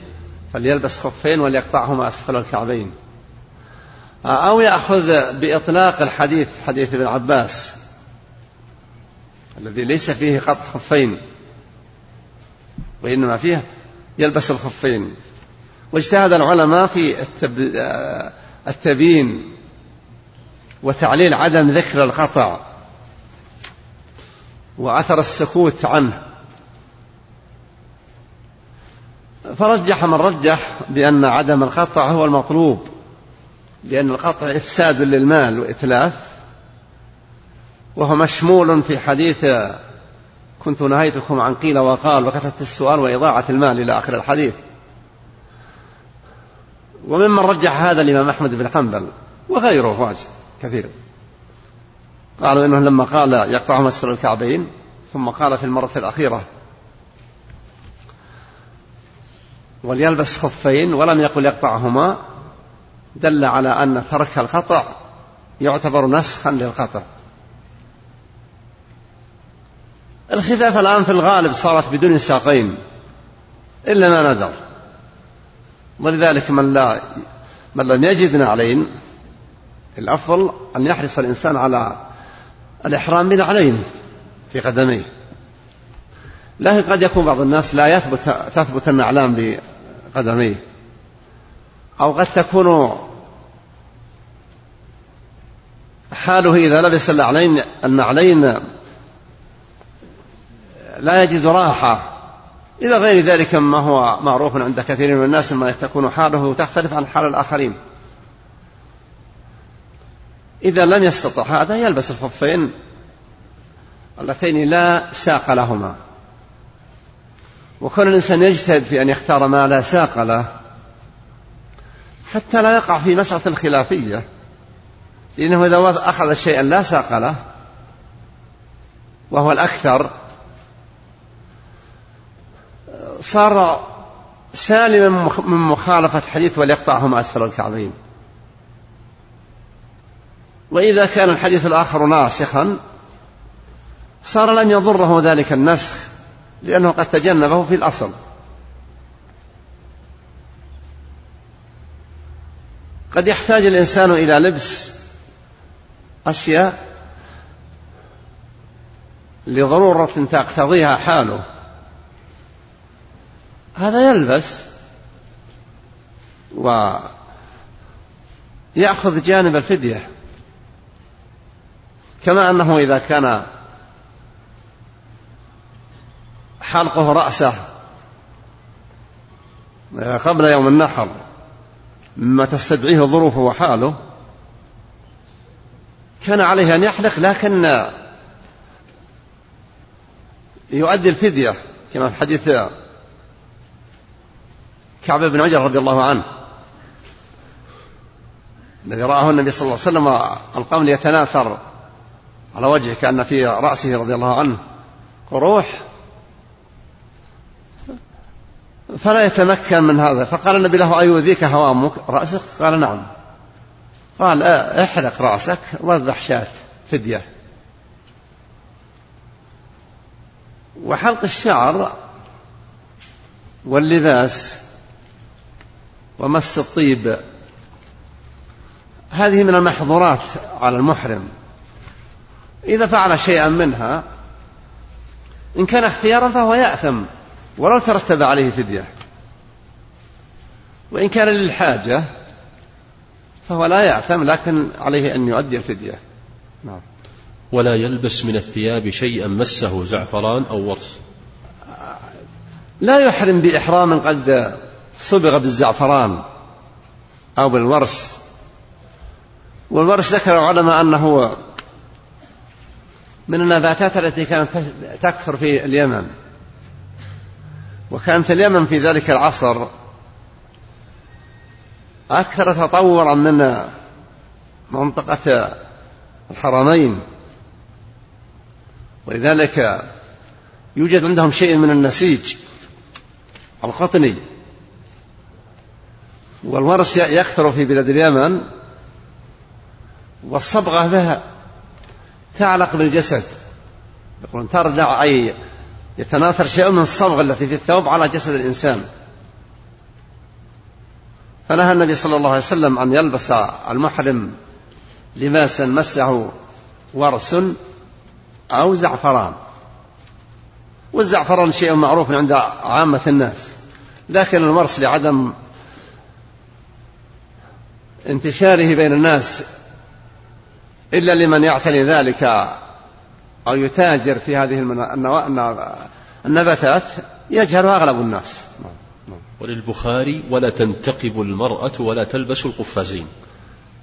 فليلبس خفين وليقطعهما أسفل الكعبين. أو يأخذ بإطلاق الحديث حديث ابن عباس الذي ليس فيه قطع خفين وإنما فيه يلبس الخفين. واجتهد العلماء في التبيين وتعليل عدم ذكر القطع وأثر السكوت عنه. فرجح من رجح بأن عدم القطع هو المطلوب لأن القطع إفساد للمال وإتلاف وهو مشمول في حديث كنت نهيتكم عن قيل وقال وكثرة السؤال وإضاعة المال إلى آخر الحديث. وممن رجح هذا الإمام أحمد بن حنبل وغيره واجد كثير. قالوا إنه لما قال يقطعهما أسفل الكعبين ثم قال في المرة الأخيرة وليلبس خفين ولم يقل يقطعهما دل على أن ترك القطع يعتبر نسخا للقطع. الخفاف الآن في الغالب صارت بدون ساقين إلا ما ندر ولذلك من لا من لم يجد نعلين الأفضل أن يحرص الإنسان على الإحرام بنعلين في قدميه. لكن قد يكون بعض الناس لا يثبت تثبت النعلان بقدميه أو قد تكون حاله إذا لبس النعلين النعلين لا يجد راحة. إلى غير ذلك مما هو معروف عند كثير من الناس ما تكون حاله تختلف عن حال الآخرين. إذا لم يستطع هذا يلبس الخفين اللتين لا ساق لهما. وكون الإنسان يجتهد في أن يختار ما لا ساق له حتى لا يقع في مسألة خلافية لأنه إذا أخذ شيئا لا ساق له وهو الأكثر صار سالما من مخالفة حديث وليقطعهما أسفل الكعبين. وإذا كان الحديث الآخر ناسخا صار لم يضره ذلك النسخ لأنه قد تجنبه في الأصل. قد يحتاج الإنسان إلى لبس أشياء لضرورة تقتضيها حاله. هذا يلبس ويأخذ جانب الفدية. كما أنه إذا كان حلقه رأسه قبل يوم النحر مما تستدعيه ظروفه وحاله كان عليه أن يحلق لكن يؤدي الفدية كما في حديث كعب بن عجر رضي الله عنه الذي رآه النبي صلى الله عليه وسلم القمل يتناثر على وجهه كأن في رأسه رضي الله عنه قروح. فلا يتمكن من هذا. فقال النبي له أيؤذيك هوامك؟ رأسك؟ قال نعم. قال احرق رأسك واذبح شاة فدية. وحلق الشعر واللباس ومس الطيب. هذه من المحظورات على المحرم. إذا فعل شيئا منها إن كان اختيارا فهو يأثم ولو ترتب عليه فدية. وإن كان للحاجة فهو لا يأثم لكن عليه أن يؤدي الفدية. نعم. ولا يلبس من الثياب شيئا مسه زعفران أو ورس لا يحرم بإحرام قد صبغ بالزعفران أو بالورس والورس ذكر العلماء أنه من النباتات التي كانت تكثر في اليمن. وكانت اليمن في ذلك العصر أكثر تطورا من منطقة الحرمين. ولذلك يوجد عندهم شيء من النسيج القطني. والورس يكثر في بلاد اليمن والصبغة بها تعلق بالجسد. يقولون ترجع أي يتناثر شيء من الصبغة التي في الثوب على جسد الإنسان. فنهى النبي صلى الله عليه وسلم أن يلبس المحرم لباسا مسه ورس أو زعفران. والزعفران شيء معروف عند عامة الناس لكن الورس لعدم انتشاره بين الناس إلا لمن يعتني ذلك أو يتاجر في هذه النباتات يجهل أغلب الناس. وللبخاري ولا تنتقب المرأة ولا تلبس القفازين.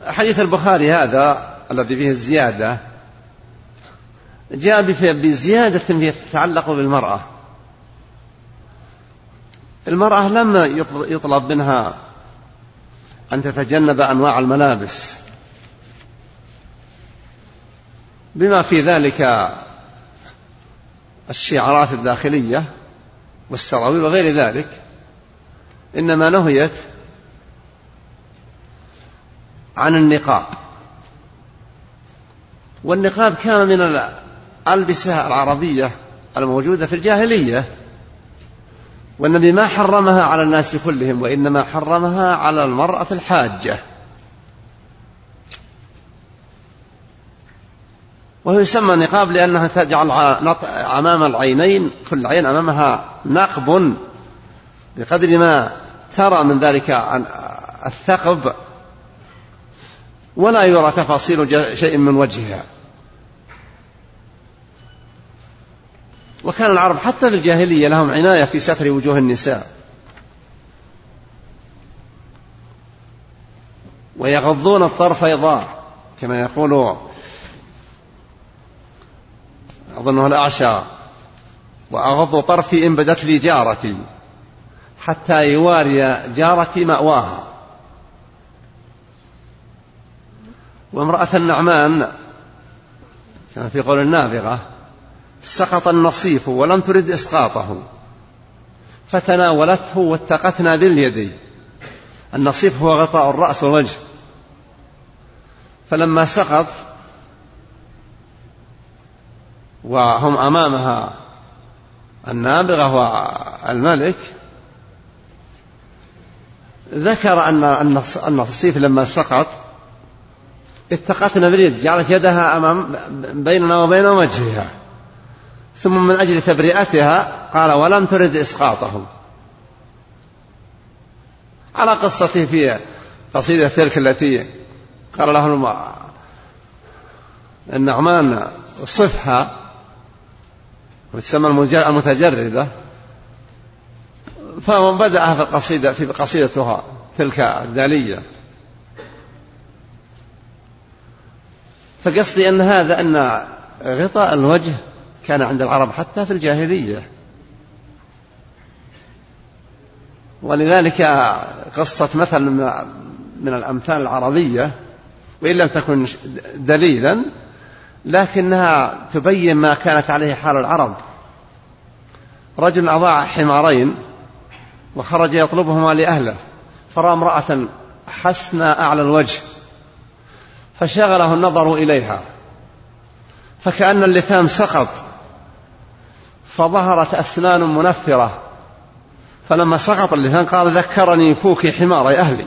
حديث البخاري هذا الذي فيه الزيادة جاء بزيادة تتعلق بالمرأة. المرأة لم يطلب منها أن تتجنب أنواع الملابس. بما في ذلك الشعارات الداخلية والسراويل وغير ذلك إنما نهيت عن النقاب. والنقاب كان من الألبسة العربية الموجودة في الجاهلية. والنبي ما حرمها على الناس كلهم وإنما حرمها على المرأة الحاجة. وهو يسمى نقاب لأنها تجعل أمام العينين كل عين أمامها نقب بقدر ما ترى من ذلك الثقب ولا يرى تفاصيل شيء من وجهها. وكان العرب حتى في الجاهلية لهم عناية في ستر وجوه النساء. ويغضون الطرفيضاء كما يقول أظنه الأعشى. وأغض طرفي إن بدت لي جارتي حتى يواري جارتي مأواها. وامرأة النعمان كان في قول النابغة سقط النصيف ولم ترد إسقاطه. فتناولته واتقتنا باليد النصيف هو غطاء الرأس والوجه. فلما سقط وهم أمامها النابغة والملك ذكر أن النصيف لما سقط اتقتنا باليد جعلت يدها أمام بيننا وبين وجهها. ثم من أجل تبرئتها قال ولم ترد إسقاطه على قصته في قصيدة تلك التي قال له النعمان صفها وتسمى المتجردة. فبدأها في القصيدة في قصيدتها تلك الدالية. فقصدي أن هذا أن غطاء الوجه كان عند العرب حتى في الجاهلية. ولذلك قصة مثل من الأمثال العربية وإن لم تكن دليلا لكنها تبين ما كانت عليه حال العرب. رجل أضاع حمارين وخرج يطلبهما لأهله فرأى امرأة حسنى أعلى الوجه فشغله النظر إليها فكأن اللثام سقط. فظهرت أسنان منفرة. فلما سقط اللسان قال ذكرني فوك حمار أهلي.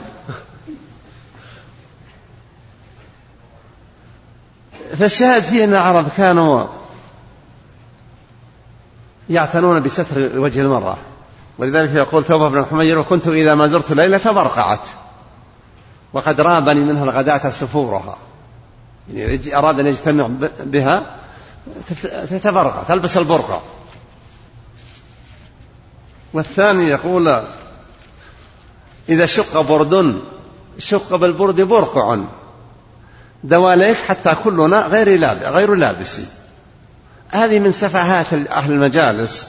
فالشاهد فيه أن العرب كانوا يعتنون بستر وجه المرأة. ولذلك يقول ثوبة بن الحمير وكنت إذا ما زرت ليلة برقعت وقد رابني منها الغداة سفورها. يعني أراد أن يجتمع بها تتبرقع تلبس البرقع. والثاني يقول إذا شق برد شق بالبرد برقع. دواليك حتى كلنا غير لابس غير لابس هذه من سفاهات أهل المجالس.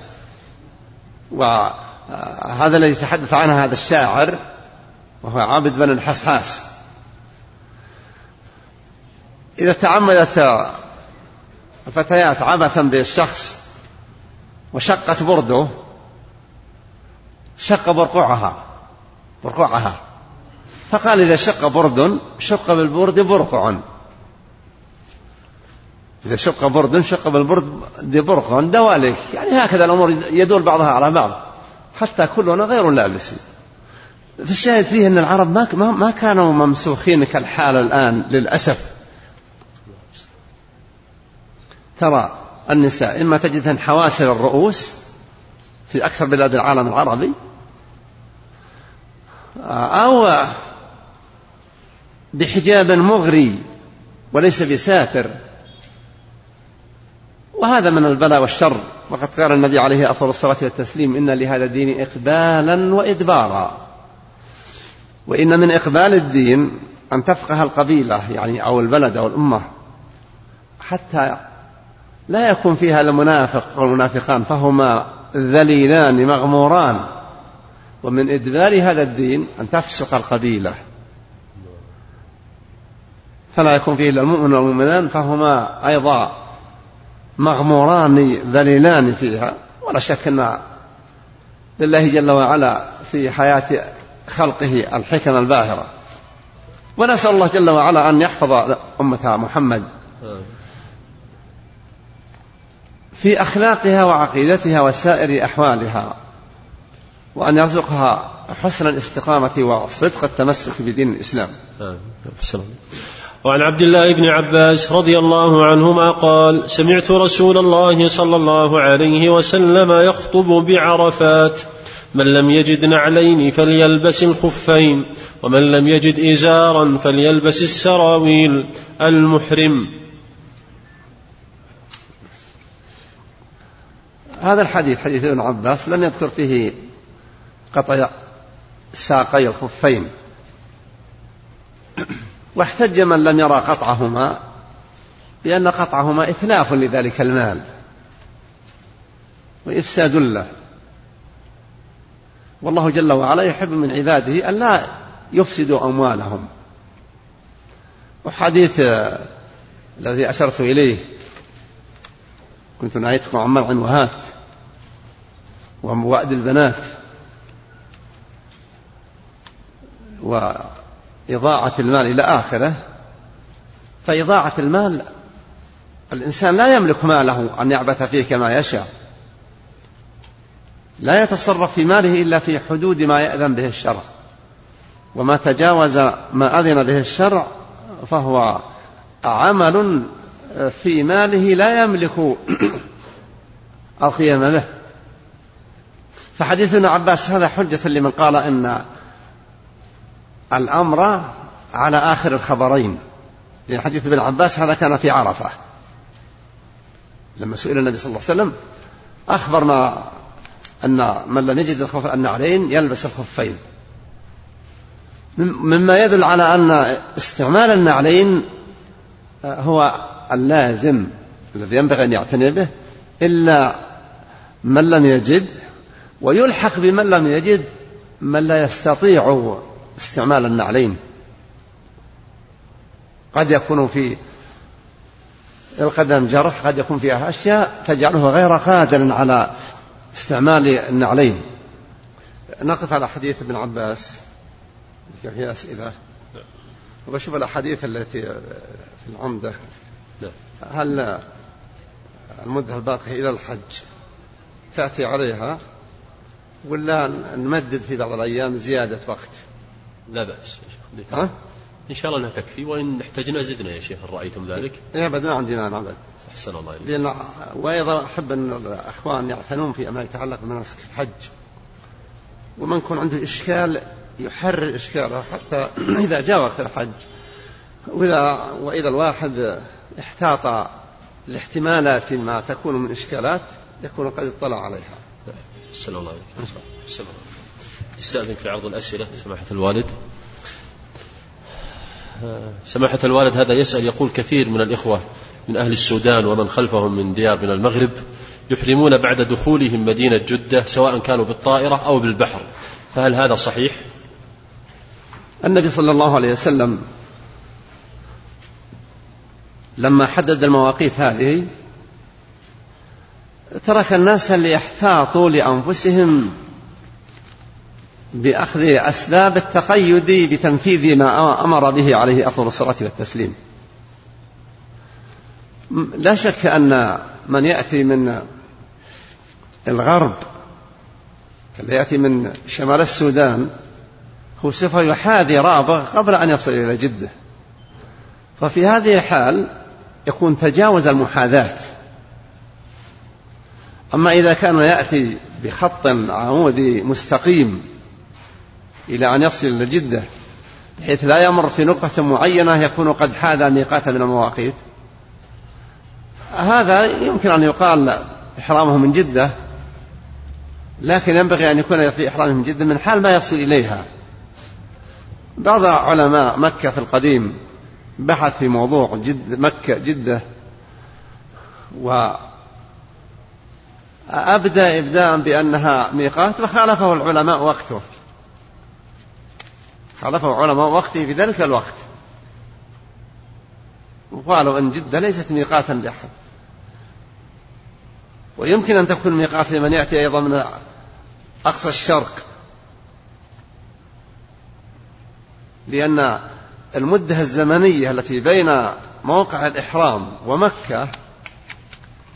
وهذا الذي يتحدث عنه هذا الشاعر وهو عابد بن الحسحاس إذا تعمدت الفتيات عبثا بالشخص وشقت برده شق برقعها. برقعها. فقال إذا شق برد شق بالبرد برقع. إذا شق برد شق بالبرد برقع. دواليك يعني هكذا الأمور يدور بعضها على بعض. حتى كلنا غير لابسين فالشاهد فيه أن العرب ما ما كانوا ممسوخين كالحال الآن للأسف. ترى النساء إما تجدهن حواسر الرؤوس في أكثر بلاد العالم العربي أو بحجاب مغري وليس بساتر. وهذا من البلاء والشر. وقد قال النبي عليه أفضل الصلاة والتسليم إن لهذا الدين إقبالا وإدبارا. وإن من إقبال الدين أن تفقه القبيلة يعني أو البلد أو الأمة حتى لا يكون فيها المنافق والمنافقان فهما ذليلان مغموران. ومن إدبار هذا الدين أن تفسق القبيلة. فلا يكون فيه إلا المؤمن والمؤمنان فهما أيضا مغموران ذليلان فيها ولا شك أن لله جل وعلا في حياة خلقه الحكم الباهرة. ونسأل الله جل وعلا أن يحفظ أمة محمد في أخلاقها وعقيدتها وسائر أحوالها. وأن يرزقها حسن الاستقامة وصدق التمسك بدين الإسلام. وعن عبد الله بن عباس رضي الله عنهما قال سمعت رسول الله صلى الله عليه وسلم يخطب بعرفات. من لم يجد نعلين فليلبس الخفين ومن لم يجد إزارا فليلبس السراويل المحرم. هذا الحديث حديث ابن عباس لم يذكر فيه قطع ساقي الخفين. واحتج من لم يرى قطعهما بأن قطعهما إتلاف لذلك المال. وإفساد له. والله جل وعلا يحب من عباده أن لا يفسدوا أموالهم. وحديث الذي أشرت إليه. كنت نهيتكم عن منع وهات ووأد البنات. وإضاعة المال إلى آخره فإضاعة المال الإنسان لا يملك ماله أن يعبث فيه كما يشاء. لا يتصرف في ماله إلا في حدود ما يأذن به الشرع. وما تجاوز ما أذن به الشرع فهو عمل في ماله لا يملك القيام به. فحديث ابن عباس هذا حجة لمن قال إن الأمر على آخر الخبرين. لأن حديث ابن عباس هذا كان في عرفة. لما سئل النبي صلى الله عليه وسلم أخبر ما أن من لم يجد الخف النعلين يلبس الخفين. مما يدل على أن استعمال النعلين هو اللازم الذي ينبغي أن يعتني به إلا من لم يجد ويلحق بمن لم يجد من لا يستطيع استعمال النعلين. قد يكون في القدم جرح قد يكون فيها أشياء تجعله غير قادر على استعمال النعلين. نقف على حديث ابن عباس. في أسئلة. وبشوف الأحاديث التي في العمدة. هل المدة الباقية إلى الحج تأتي عليها؟ ولا نمدد في بعض الأيام زيادة وقت؟ لا بأس ها؟ إن شاء الله أنها تكفي وإن احتجنا زدنا يا شيخ إن رأيتم ذلك. يا أبد ما عندنا أبد أحسن الله إليك. لأن وأيضا أحب أن الأخوان يعتنون في ما يتعلق بمناسك الحج. ومن يكون عنده إشكال يحرر إشكاله حتى إذا جاء وقت الحج. وإذا وإذا الواحد احتاط لاحتمالات ما تكون من إشكالات يكون قد اطلع عليها. أحسن الله عليك أحسن الله استأذن في عرض الأسئلة سماحة الوالد سماحة الوالد هذا يسأل يقول كثير من الإخوة من أهل السودان ومن خلفهم من ديار من المغرب يحرمون بعد دخولهم مدينة جدة سواء كانوا بالطائرة أو بالبحر فهل هذا صحيح؟ النبي صلى الله عليه وسلم لما حدد المواقيت هذه ترك الناس ليحتاطوا لأنفسهم بأخذ أسباب التقيد بتنفيذ ما أمر به عليه أفضل الصلاة والتسليم. لا شك أن من يأتي من الغرب اللي يأتي من شمال السودان هو سوف يحاذي رابغ قبل أن يصل إلى جدة. ففي هذه الحال يكون تجاوز المحاذاة. أما إذا كان يأتي بخط عمودي مستقيم إلى أن يصل إلى جدة بحيث لا يمر في نقطة معينة يكون قد حاذى ميقات من المواقيت. هذا يمكن أن يقال إحرامه من جدة لكن ينبغي أن يكون في إحرامه من جدة من حال ما يصل إليها. بعض علماء مكة في القديم بحث في موضوع جد مكة جدة و أبدى إبداء بأنها ميقات وخالفه العلماء وقته. خالفه علماء وقته في ذلك الوقت. وقالوا أن جدة ليست ميقاتا لأحد. ويمكن أن تكون ميقات لمن يأتي أيضا من أقصى الشرق. لأن المدة الزمنية التي بين موقع الإحرام ومكة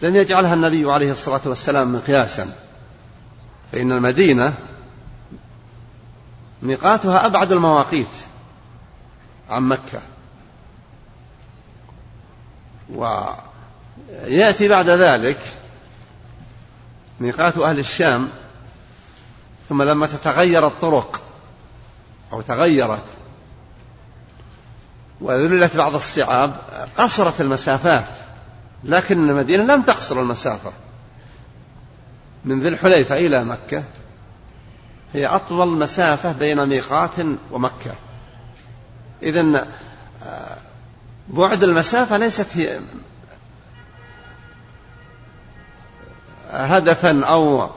لم يجعلها النبي عليه الصلاة والسلام مقياسا. فإن المدينة ميقاتها أبعد المواقيت عن مكة. ويأتي بعد ذلك ميقات أهل الشام ثم لما تتغير الطرق أو تغيرت وذللت بعض الصعاب قصرت المسافات لكن المدينة لم تقصر المسافة. من ذي الحليفة إلى مكة هي أطول مسافة بين ميقات ومكة. إذا آه، بعد المسافة ليست هي هدفا أو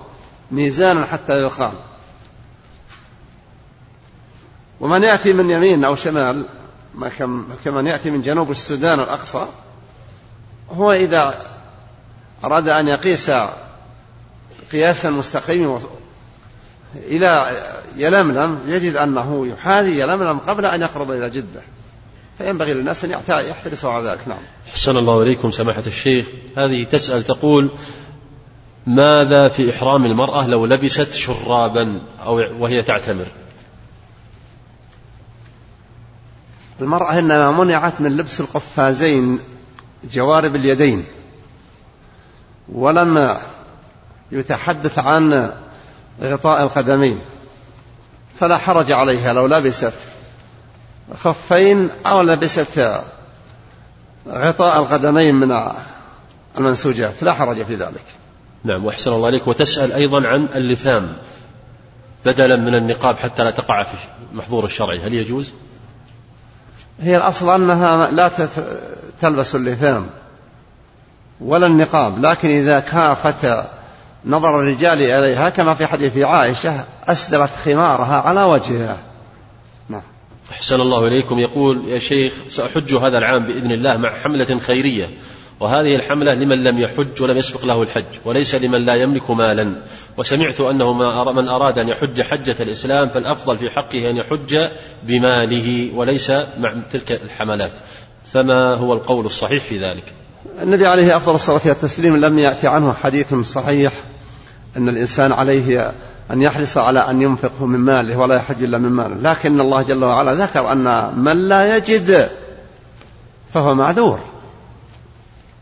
ميزانا حتى يقال ومن يأتي من يمين أو شمال كمن يأتي من جنوب السودان الأقصى هو إذا أراد أن يقيس قياسا مستقيما إلى يلملم يجد أنه يحاذي يلملم قبل أن يقرب إلى جدة. فينبغي للناس أن يحترسوا على ذلك. نعم. حسن الله إليكم سماحة الشيخ. هذه تسأل تقول ماذا في إحرام المرأة لو لبست شرابا أو وهي تعتمر؟ المرأة إنما منعت من لبس القفازين جوارب اليدين ولم يتحدث عن غطاء القدمين فلا حرج عليها لو لبست خفين أو لبست غطاء القدمين من المنسوجات لا حرج في ذلك. نعم وأحسن الله عليك وتسأل أيضا عن اللثام بدلا من النقاب حتى لا تقع في محظور الشرعي. هل يجوز؟ هي الأصل أنها لا تلبس اللثام ولا النقاب لكن إذا كافت نظر الرجال إليها كما في حديث عائشة أسدلت خمارها على وجهها. نعم. أحسن الله إليكم. يقول يا شيخ سأحج هذا العام بإذن الله مع حملة خيرية وهذه الحملة لمن لم يحج ولم يسبق له الحج وليس لمن لا يملك مالا. وسمعت أنه من أراد أن يحج حجة الإسلام فالأفضل في حقه أن يحج بماله وليس مع تلك الحملات. فما هو القول الصحيح في ذلك؟ النبي عليه أفضل الصلاة والتسليم لم يأتي عنه حديث صحيح. أن الإنسان عليه أن يحرص على أن ينفقه من ماله ولا يحج إلا من ماله. لكن الله جل وعلا ذكر أن من لا يجد فهو معذور.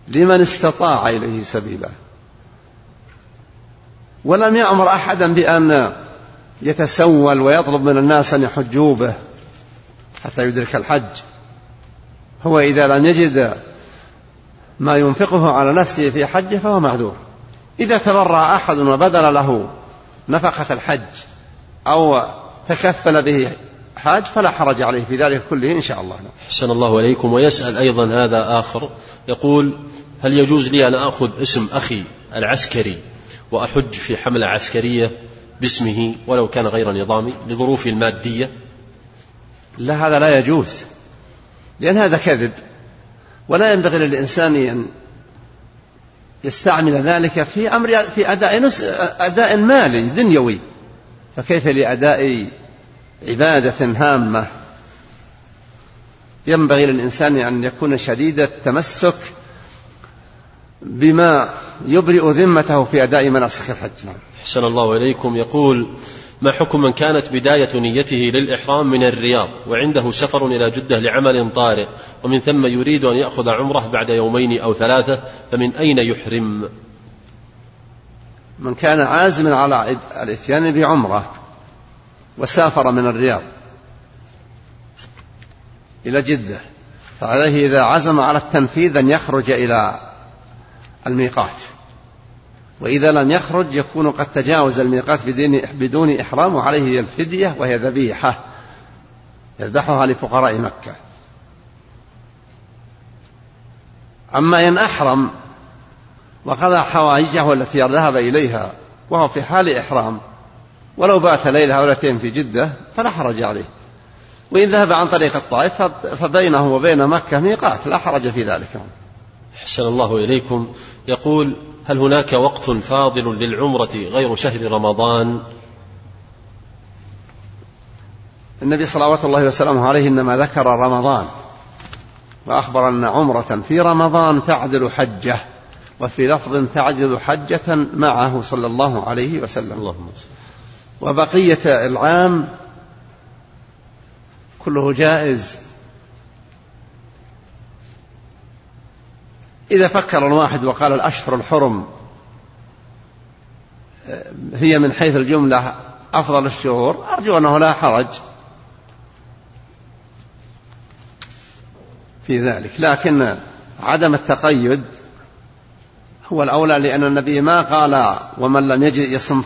لمن استطاع إليه سبيلا. ولم يأمر أحدا بأن يتسول ويطلب من الناس أن يحجوا به حتى يدرك الحج. هو إذا لم يجد ما ينفقه على نفسه في حجه فهو معذور. إذا تبرع أحد وبذل له نفقة الحج أو تكفل به حاج فلا حرج عليه في ذلك كله إن شاء الله. حسن الله عليكم ويسأل أيضا هذا آخر. يقول هل يجوز لي أن أخذ اسم أخي العسكري وأحج في حملة عسكرية باسمه ولو كان غير نظامي لظروفي المادية؟ لا هذا لا يجوز لأن هذا كذب. ولا ينبغي للإنسان أن يستعمل ذلك في أمر في أداء أداء مالي دنيوي. فكيف لأداء عبادة هامة؟ ينبغي للإنسان أن يكون شديد التمسك بما يبرئ ذمته في أداء مناسك الحج. نعم. أحسن الله إليكم. يقول ما حكم من كانت بداية نيته للإحرام من الرياض وعنده سفر إلى جدة لعمل طارئ ومن ثم يريد أن يأخذ عمرة بعد يومين أو ثلاثة فمن أين يحرم؟ من كان عازما على الإتيان بعمرة وسافر من الرياض إلى جدة فعليه إذا عزم على التنفيذ أن يخرج إلى الميقات. وإذا لم يخرج يكون قد تجاوز الميقات بدون إحرام وعليه الفدية وهي ذبيحة يذبحها لفقراء مكة. أما إن أحرم وقضى حوائجه التي ذهب إليها وهو في حال إحرام ولو بات ليلة أو ليلتين في جدة فلا حرج عليه. وإن ذهب عن طريق الطائف فبينه وبين مكة ميقات لا حرج في ذلك. أحسن الله إليكم. يقول هل هناك وقت فاضل للعمرة غير شهر رمضان؟ النبي صلوات الله وسلامه عليه إنما ذكر رمضان وأخبر أن عمرة في رمضان تعدل حجة وفي لفظ تعدل حجة معه صلى الله عليه وسلم. اللهم وبقية العام كله جائز إذا فكر الواحد وقال الأشهر الحرم هي من حيث الجملة أفضل الشهور أرجو أنه لا حرج في ذلك. لكن عدم التقيد هو الأولى لأن النبي ما قال ومن لم يجد يصم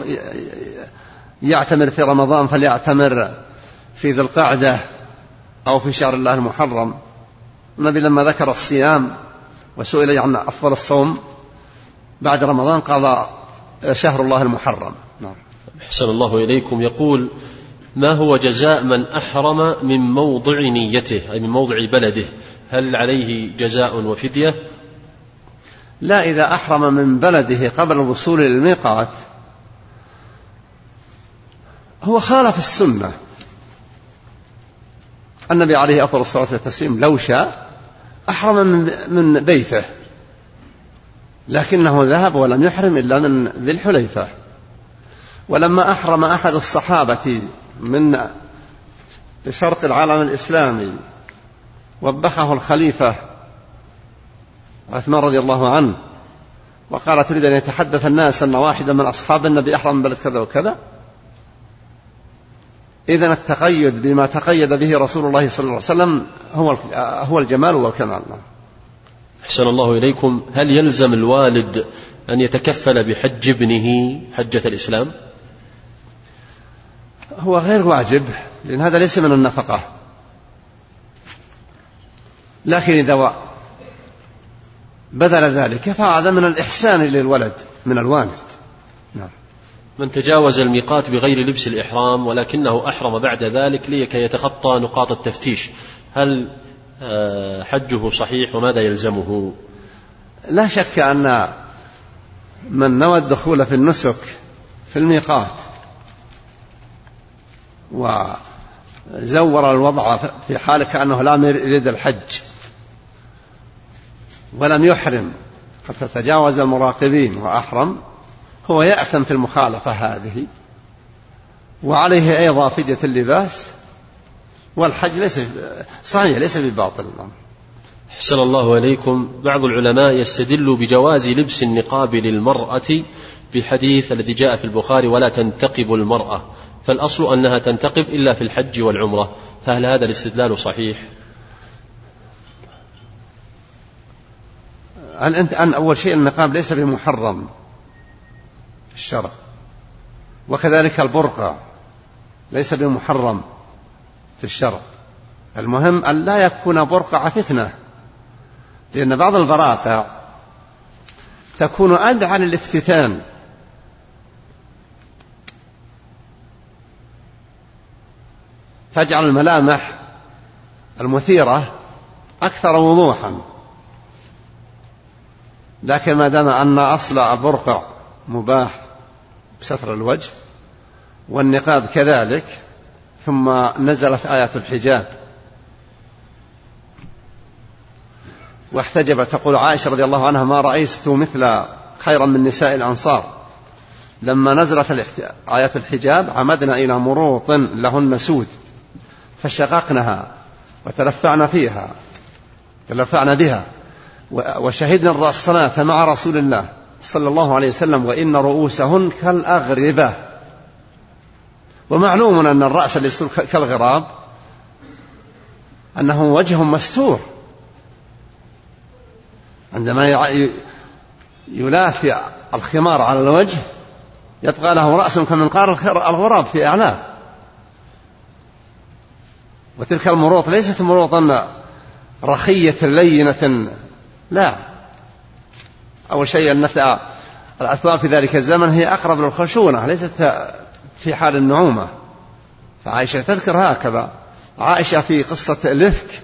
يعتمر في رمضان فليعتمر في ذي القعدة أو في شهر الله المحرم. النبي لما ذكر الصيام وسئل عن أفضل الصوم بعد رمضان قال شهر الله المحرم. نعم. أحسن الله إليكم. يقول ما هو جزاء من أحرم من موضع نيته؟ أي من موضع بلده. هل عليه جزاء وفدية؟ لا إذا أحرم من بلده قبل الوصول إلى الميقات هو خالف السنة. النبي عليه أفضل الصلاة والتسليم لو شاء أحرم من بيته. لكنه ذهب ولم يحرم إلا من ذي الحليفة. ولما أحرم أحد الصحابة من شرق العالم الإسلامي وبخه الخليفة عثمان رضي الله عنه وقال تريد أن يتحدث الناس أن واحدا من أصحاب النبي أحرم من بلد كذا وكذا؟ إذا التقيد بما تقيد به رسول الله صلى الله عليه وسلم هو هو الجمال والكمال. أحسن الله إليكم. هل يلزم الوالد أن يتكفل بحج ابنه حجة الإسلام؟ هو غير واجب لأن هذا ليس من النفقة. لكن إذا بذل ذلك فهذا من الإحسان للولد من الوالد. نعم. من تجاوز الميقات بغير لبس الإحرام ولكنه أحرم بعد ذلك لكي يتخطى نقاط التفتيش. هل آه، حجه صحيح وماذا يلزمه؟ لا شك أن من نوى الدخول في النسك في الميقات وزور الوضع في حال كأنه لا يريد الحج ولم يحرم حتى تجاوز المراقبين وأحرم هو يأثم في المخالفة هذه وعليه أيضا فدية اللباس والحج ليس صحيح ليس بباطل أحسن الله إليكم. بعض العلماء يستدل بجواز لبس النقاب للمرأة بحديث الذي جاء في البخاري ولا تنتقب المرأة. فالأصل أنها تنتقب إلا في الحج والعمرة. فهل هذا الاستدلال صحيح؟ هل أنت أن أول شيء النقاب ليس بمحرم. في الشرع. وكذلك البرقع ليس بمحرم في الشرع. المهم أن لا يكون برقع فتنة لأن بعض البراقع تكون أدعى للافتتان. تجعل الملامح المثيرة أكثر وضوحا. لكن ما دام أن أصل البرقع مباح بستر الوجه والنقاب كذلك ثم نزلت آيات الحجاب. واحتجبت تقول عائشة رضي الله عنها ما رأيت مثل خيرا من نساء الأنصار. لما نزلت آيات الحجاب عمدنا إلى مروط لهن سود فشققناها وتلفعنا فيها تلفعنا بها وشهدنا الصلاة مع رسول الله. صلى الله عليه وسلم وإن رؤوسهن كالأغربة. ومعلوم أن الرأس اللي كالغراب أنه وجه مستور. عندما يلاف الخمار على الوجه يبقى له رأس كمنقار الغراب في أعلاه. وتلك المروط ليست مروطا رخية لينة لا. أول شيء أن الأثواب في ذلك الزمن هي أقرب للخشونة ليست في حال النعومة. فعائشة تذكر هكذا. عائشة في قصة الإفك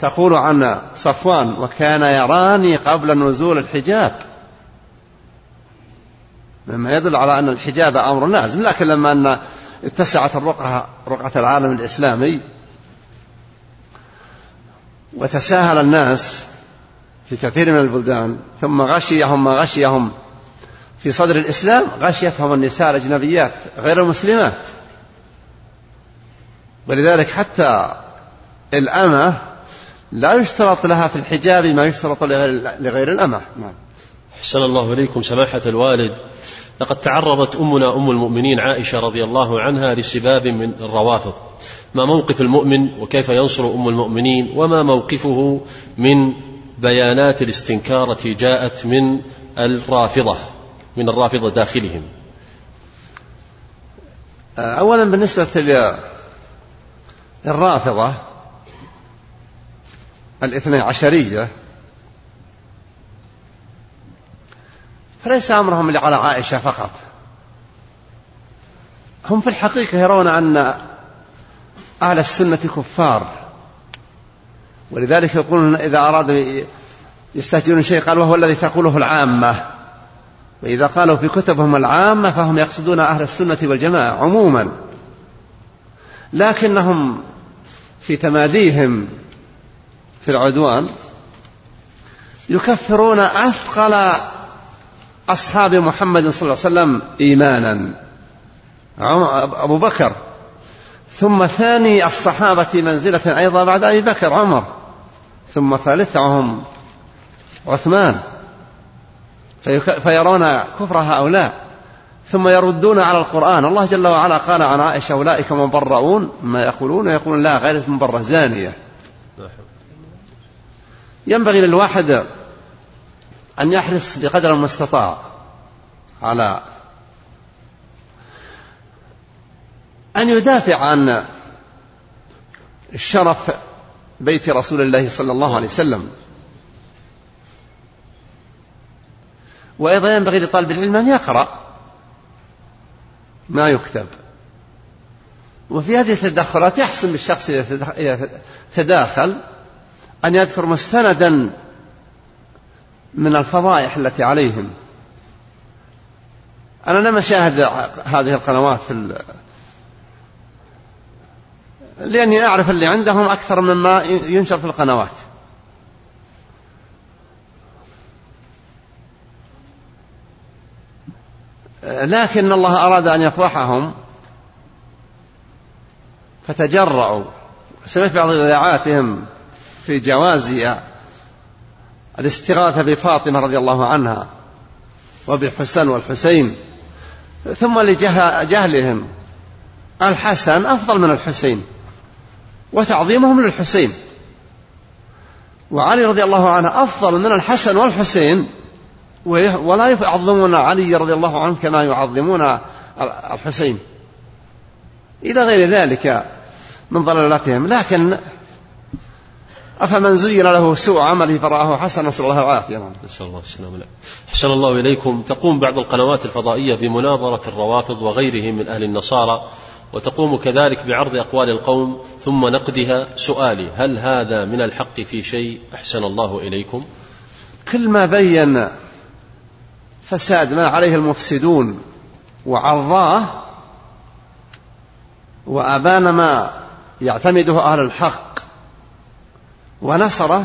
تقول عن صفوان وكان يراني قبل نزول الحجاب. مما يدل على أن الحجاب أمر لازم لكن لما أن اتسعت الرقعة رقعة العالم الإسلامي وتساهل الناس في كثير من البلدان ثم غشيهم ما غشيهم. في صدر الإسلام غشيتهم النساء الأجنبيات غير المسلمات. ولذلك حتى الأمة لا يشترط لها في الحجاب ما يشترط لغير, لغير الأمة. نعم. أحسن الله إليكم سماحة الوالد. لقد تعرضت أمنا أم المؤمنين عائشة رضي الله عنها لسباب من الروافض. ما موقف المؤمن وكيف ينصر أم المؤمنين وما موقفه من بيانات الاستنكار التي جاءت من الرافضة من الرافضة داخلهم. أولا بالنسبة للرافضة الاثني عشرية فليس أمرهم على عائشة فقط. هم في الحقيقة يرون أن أهل السنة كفار. ولذلك يقولون إذا أرادوا يستهجنون شيء قال وهو الذي تقوله العامة. وإذا قالوا في كتبهم العامة فهم يقصدون أهل السنة والجماعة عموما. لكنهم في تماديهم في العدوان يكفرون أثقل أصحاب محمد صلى الله عليه وسلم إيمانا. أبو بكر ثم ثاني الصحابة منزلة أيضا بعد أبي بكر عمر. ثم ثالثهم عثمان. فيرون كفر هؤلاء. ثم يردون على القرآن. الله جل وعلا قال عن عائشة أولئك مبرؤون ما يقولون. يقولون لا غير مبرة زانية. ينبغي للواحد أن يحرص بقدر المستطاع على أن يدافع عن الشرف بيت رسول الله صلى الله عليه وسلم. وأيضا ينبغي لطالب العلم أن يقرأ ما يكتب. وفي هذه التدخلات يحسن بالشخص إذا تداخل أن يذكر مستندا من الفضائح التي عليهم. أنا لم أشاهد هذه القنوات في لأني أعرف اللي عندهم أكثر مما ينشر في القنوات. لكن الله أراد أن يفضحهم فتجرعوا. سمعت بعض إذاعاتهم في جواز الاستغاثة بفاطمة رضي الله عنها وبالحسن والحسين ثم لجهلهم. الحسن أفضل من الحسين. وتعظيمهم للحسين. وعلي رضي الله عنه أفضل من الحسن والحسين ولا يعظمون علي رضي الله عنه كما يعظمون الحسين. إلى غير ذلك من ضلالاتهم. لكن أفمن زين له سوء عمله فرآه حسنا نسأل الله العافية. نسأل الله السلامة. أحسن الله إليكم. تقوم بعض القنوات الفضائية بمناظرة الروافض وغيرهم من أهل النصارى وتقوم كذلك بعرض أقوال القوم ثم نقدها سؤالي هل هذا من الحق في شيء؟ أحسن الله إليكم. كل ما بين فساد ما عليه المفسدون وعراه وأبان ما يعتمده أهل الحق ونصره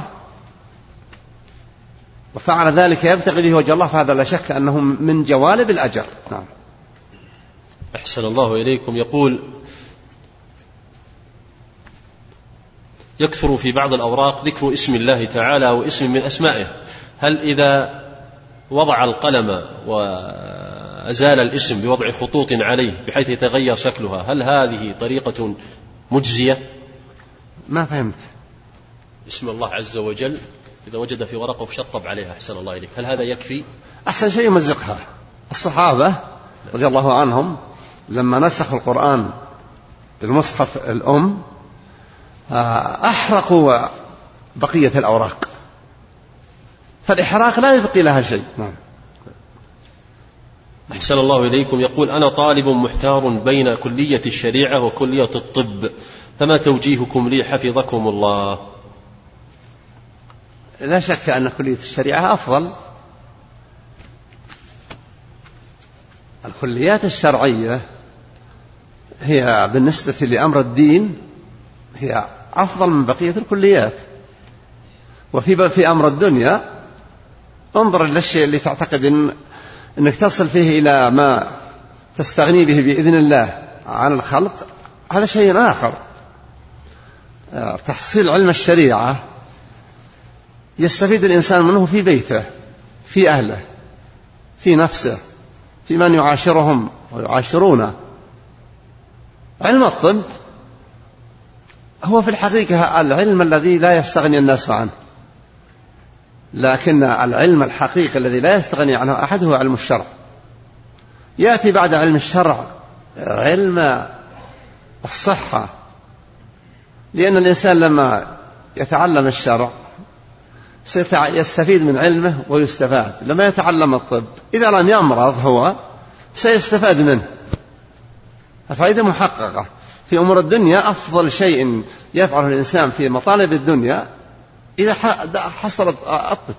وفعل ذلك يبتغي به وجه الله فهذا لا شك أنه من جوالب الأجر. نعم. أحسن الله إليكم. يقول يكثر في بعض الأوراق ذكر اسم الله تعالى أو اسم من أسمائه. هل إذا وضع القلم وأزال الاسم بوضع خطوط عليه بحيث يتغير شكلها هل هذه طريقة مجزية؟ ما فهمت. اسم الله عز وجل إذا وجد في ورقة وشطب عليها أحسن الله إليك. هل هذا يكفي؟ أحسن شيء يمزقها. الصحابة رضي الله عنهم لما نسخوا القرآن بالمصحف الأم آه، أحرقوا بقية الأوراق. فالإحراق لا يبقي لها شيء. نعم. أحسن الله إليكم. يقول أنا طالب محتار بين كلية الشريعة وكلية الطب فما توجيهكم لي حفظكم الله؟ لا شك أن كلية الشريعة أفضل. الكليات الشرعية هي بالنسبة لأمر الدين هي أفضل من بقية الكليات. وفي في أمر الدنيا انظر للشيء اللي تعتقد إن أنك تصل فيه إلى ما تستغني به بإذن الله عن الخلق هذا شيء آخر. تحصيل علم الشريعة يستفيد الإنسان منه في بيته في أهله في نفسه في من يعاشرهم ويعاشرونه. علم الطب هو في الحقيقة العلم الذي لا يستغني الناس عنه. لكن العلم الحقيقي الذي لا يستغني عنه أحد هو علم الشرع. يأتي بعد علم الشرع علم الصحة لأن الإنسان لما يتعلم الشرع سيستفيد من علمه ويستفاد. لما يتعلم الطب إذا لم يمرض هو سيستفاد منه. الفائدة محققة في أمور الدنيا أفضل شيء يفعله الإنسان في مطالب الدنيا إذا حصل الطب.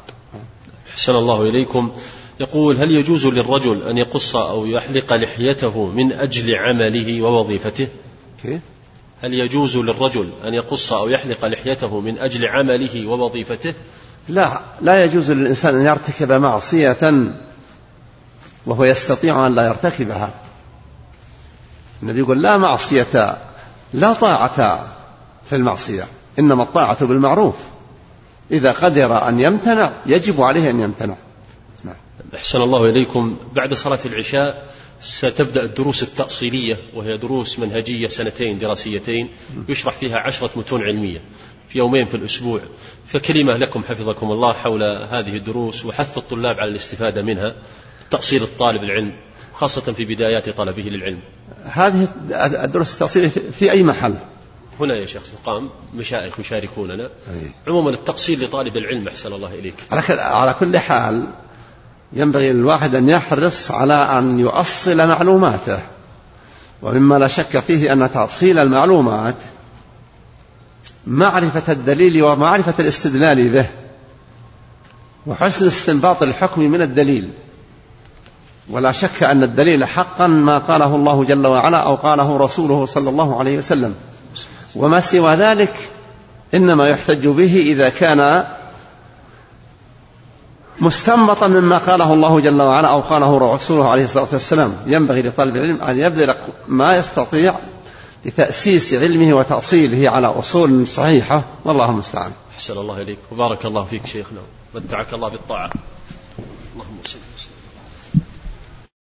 أحسن الله إليكم. يقول هل يجوز للرجل أن يقص أو يحلق لحيته من أجل عمله ووظيفته؟ كيف؟ هل يجوز للرجل أن يقص أو يحلق لحيته من أجل عمله ووظيفته؟ لا لا يجوز للإنسان أن يرتكب معصية وهو يستطيع أن لا يرتكبها. النبي يقول لا معصية لا طاعة في المعصية إنما الطاعة بالمعروف. إذا قدر أن يمتنع يجب عليه أن يمتنع. نعم. أحسن الله إليكم. بعد صلاة العشاء ستبدأ الدروس التأصيلية وهي دروس منهجية سنتين دراسيتين يشرح فيها عشرة متون علمية في يومين في الأسبوع. فكلمة لكم حفظكم الله حول هذه الدروس وحث الطلاب على الاستفادة منها. تأصيل الطالب العلم خاصة في بدايات طلبه للعلم. هذه الدروس التأصيلية في أي محل؟ هنا يا شيخ قام مشايخ يشاركوننا. عموما التقصير لطالب العلم أحسن الله إليك. على كل حال ينبغي للواحد أن يحرص على أن يؤصل معلوماته. ومما لا شك فيه أن تأصيل المعلومات معرفة الدليل ومعرفة الاستدلال به وحسن استنباط الحكم من الدليل. ولا شك أن الدليل حقا ما قاله الله جل وعلا أو قاله رسوله صلى الله عليه وسلم. وما سوى ذلك إنما يحتج به إذا كان مستنبطا مما قاله الله جل وعلا أو قاله رسوله عليه الصلاة والسلام. ينبغي لطالب العلم أن يبذل ما يستطيع لتأسيس علمه وتأصيله على أصول صحيحة. والله المستعان. أحسن الله إليك. وبارك الله فيك شيخنا. متعك الله بالطاعة. اللهم صل.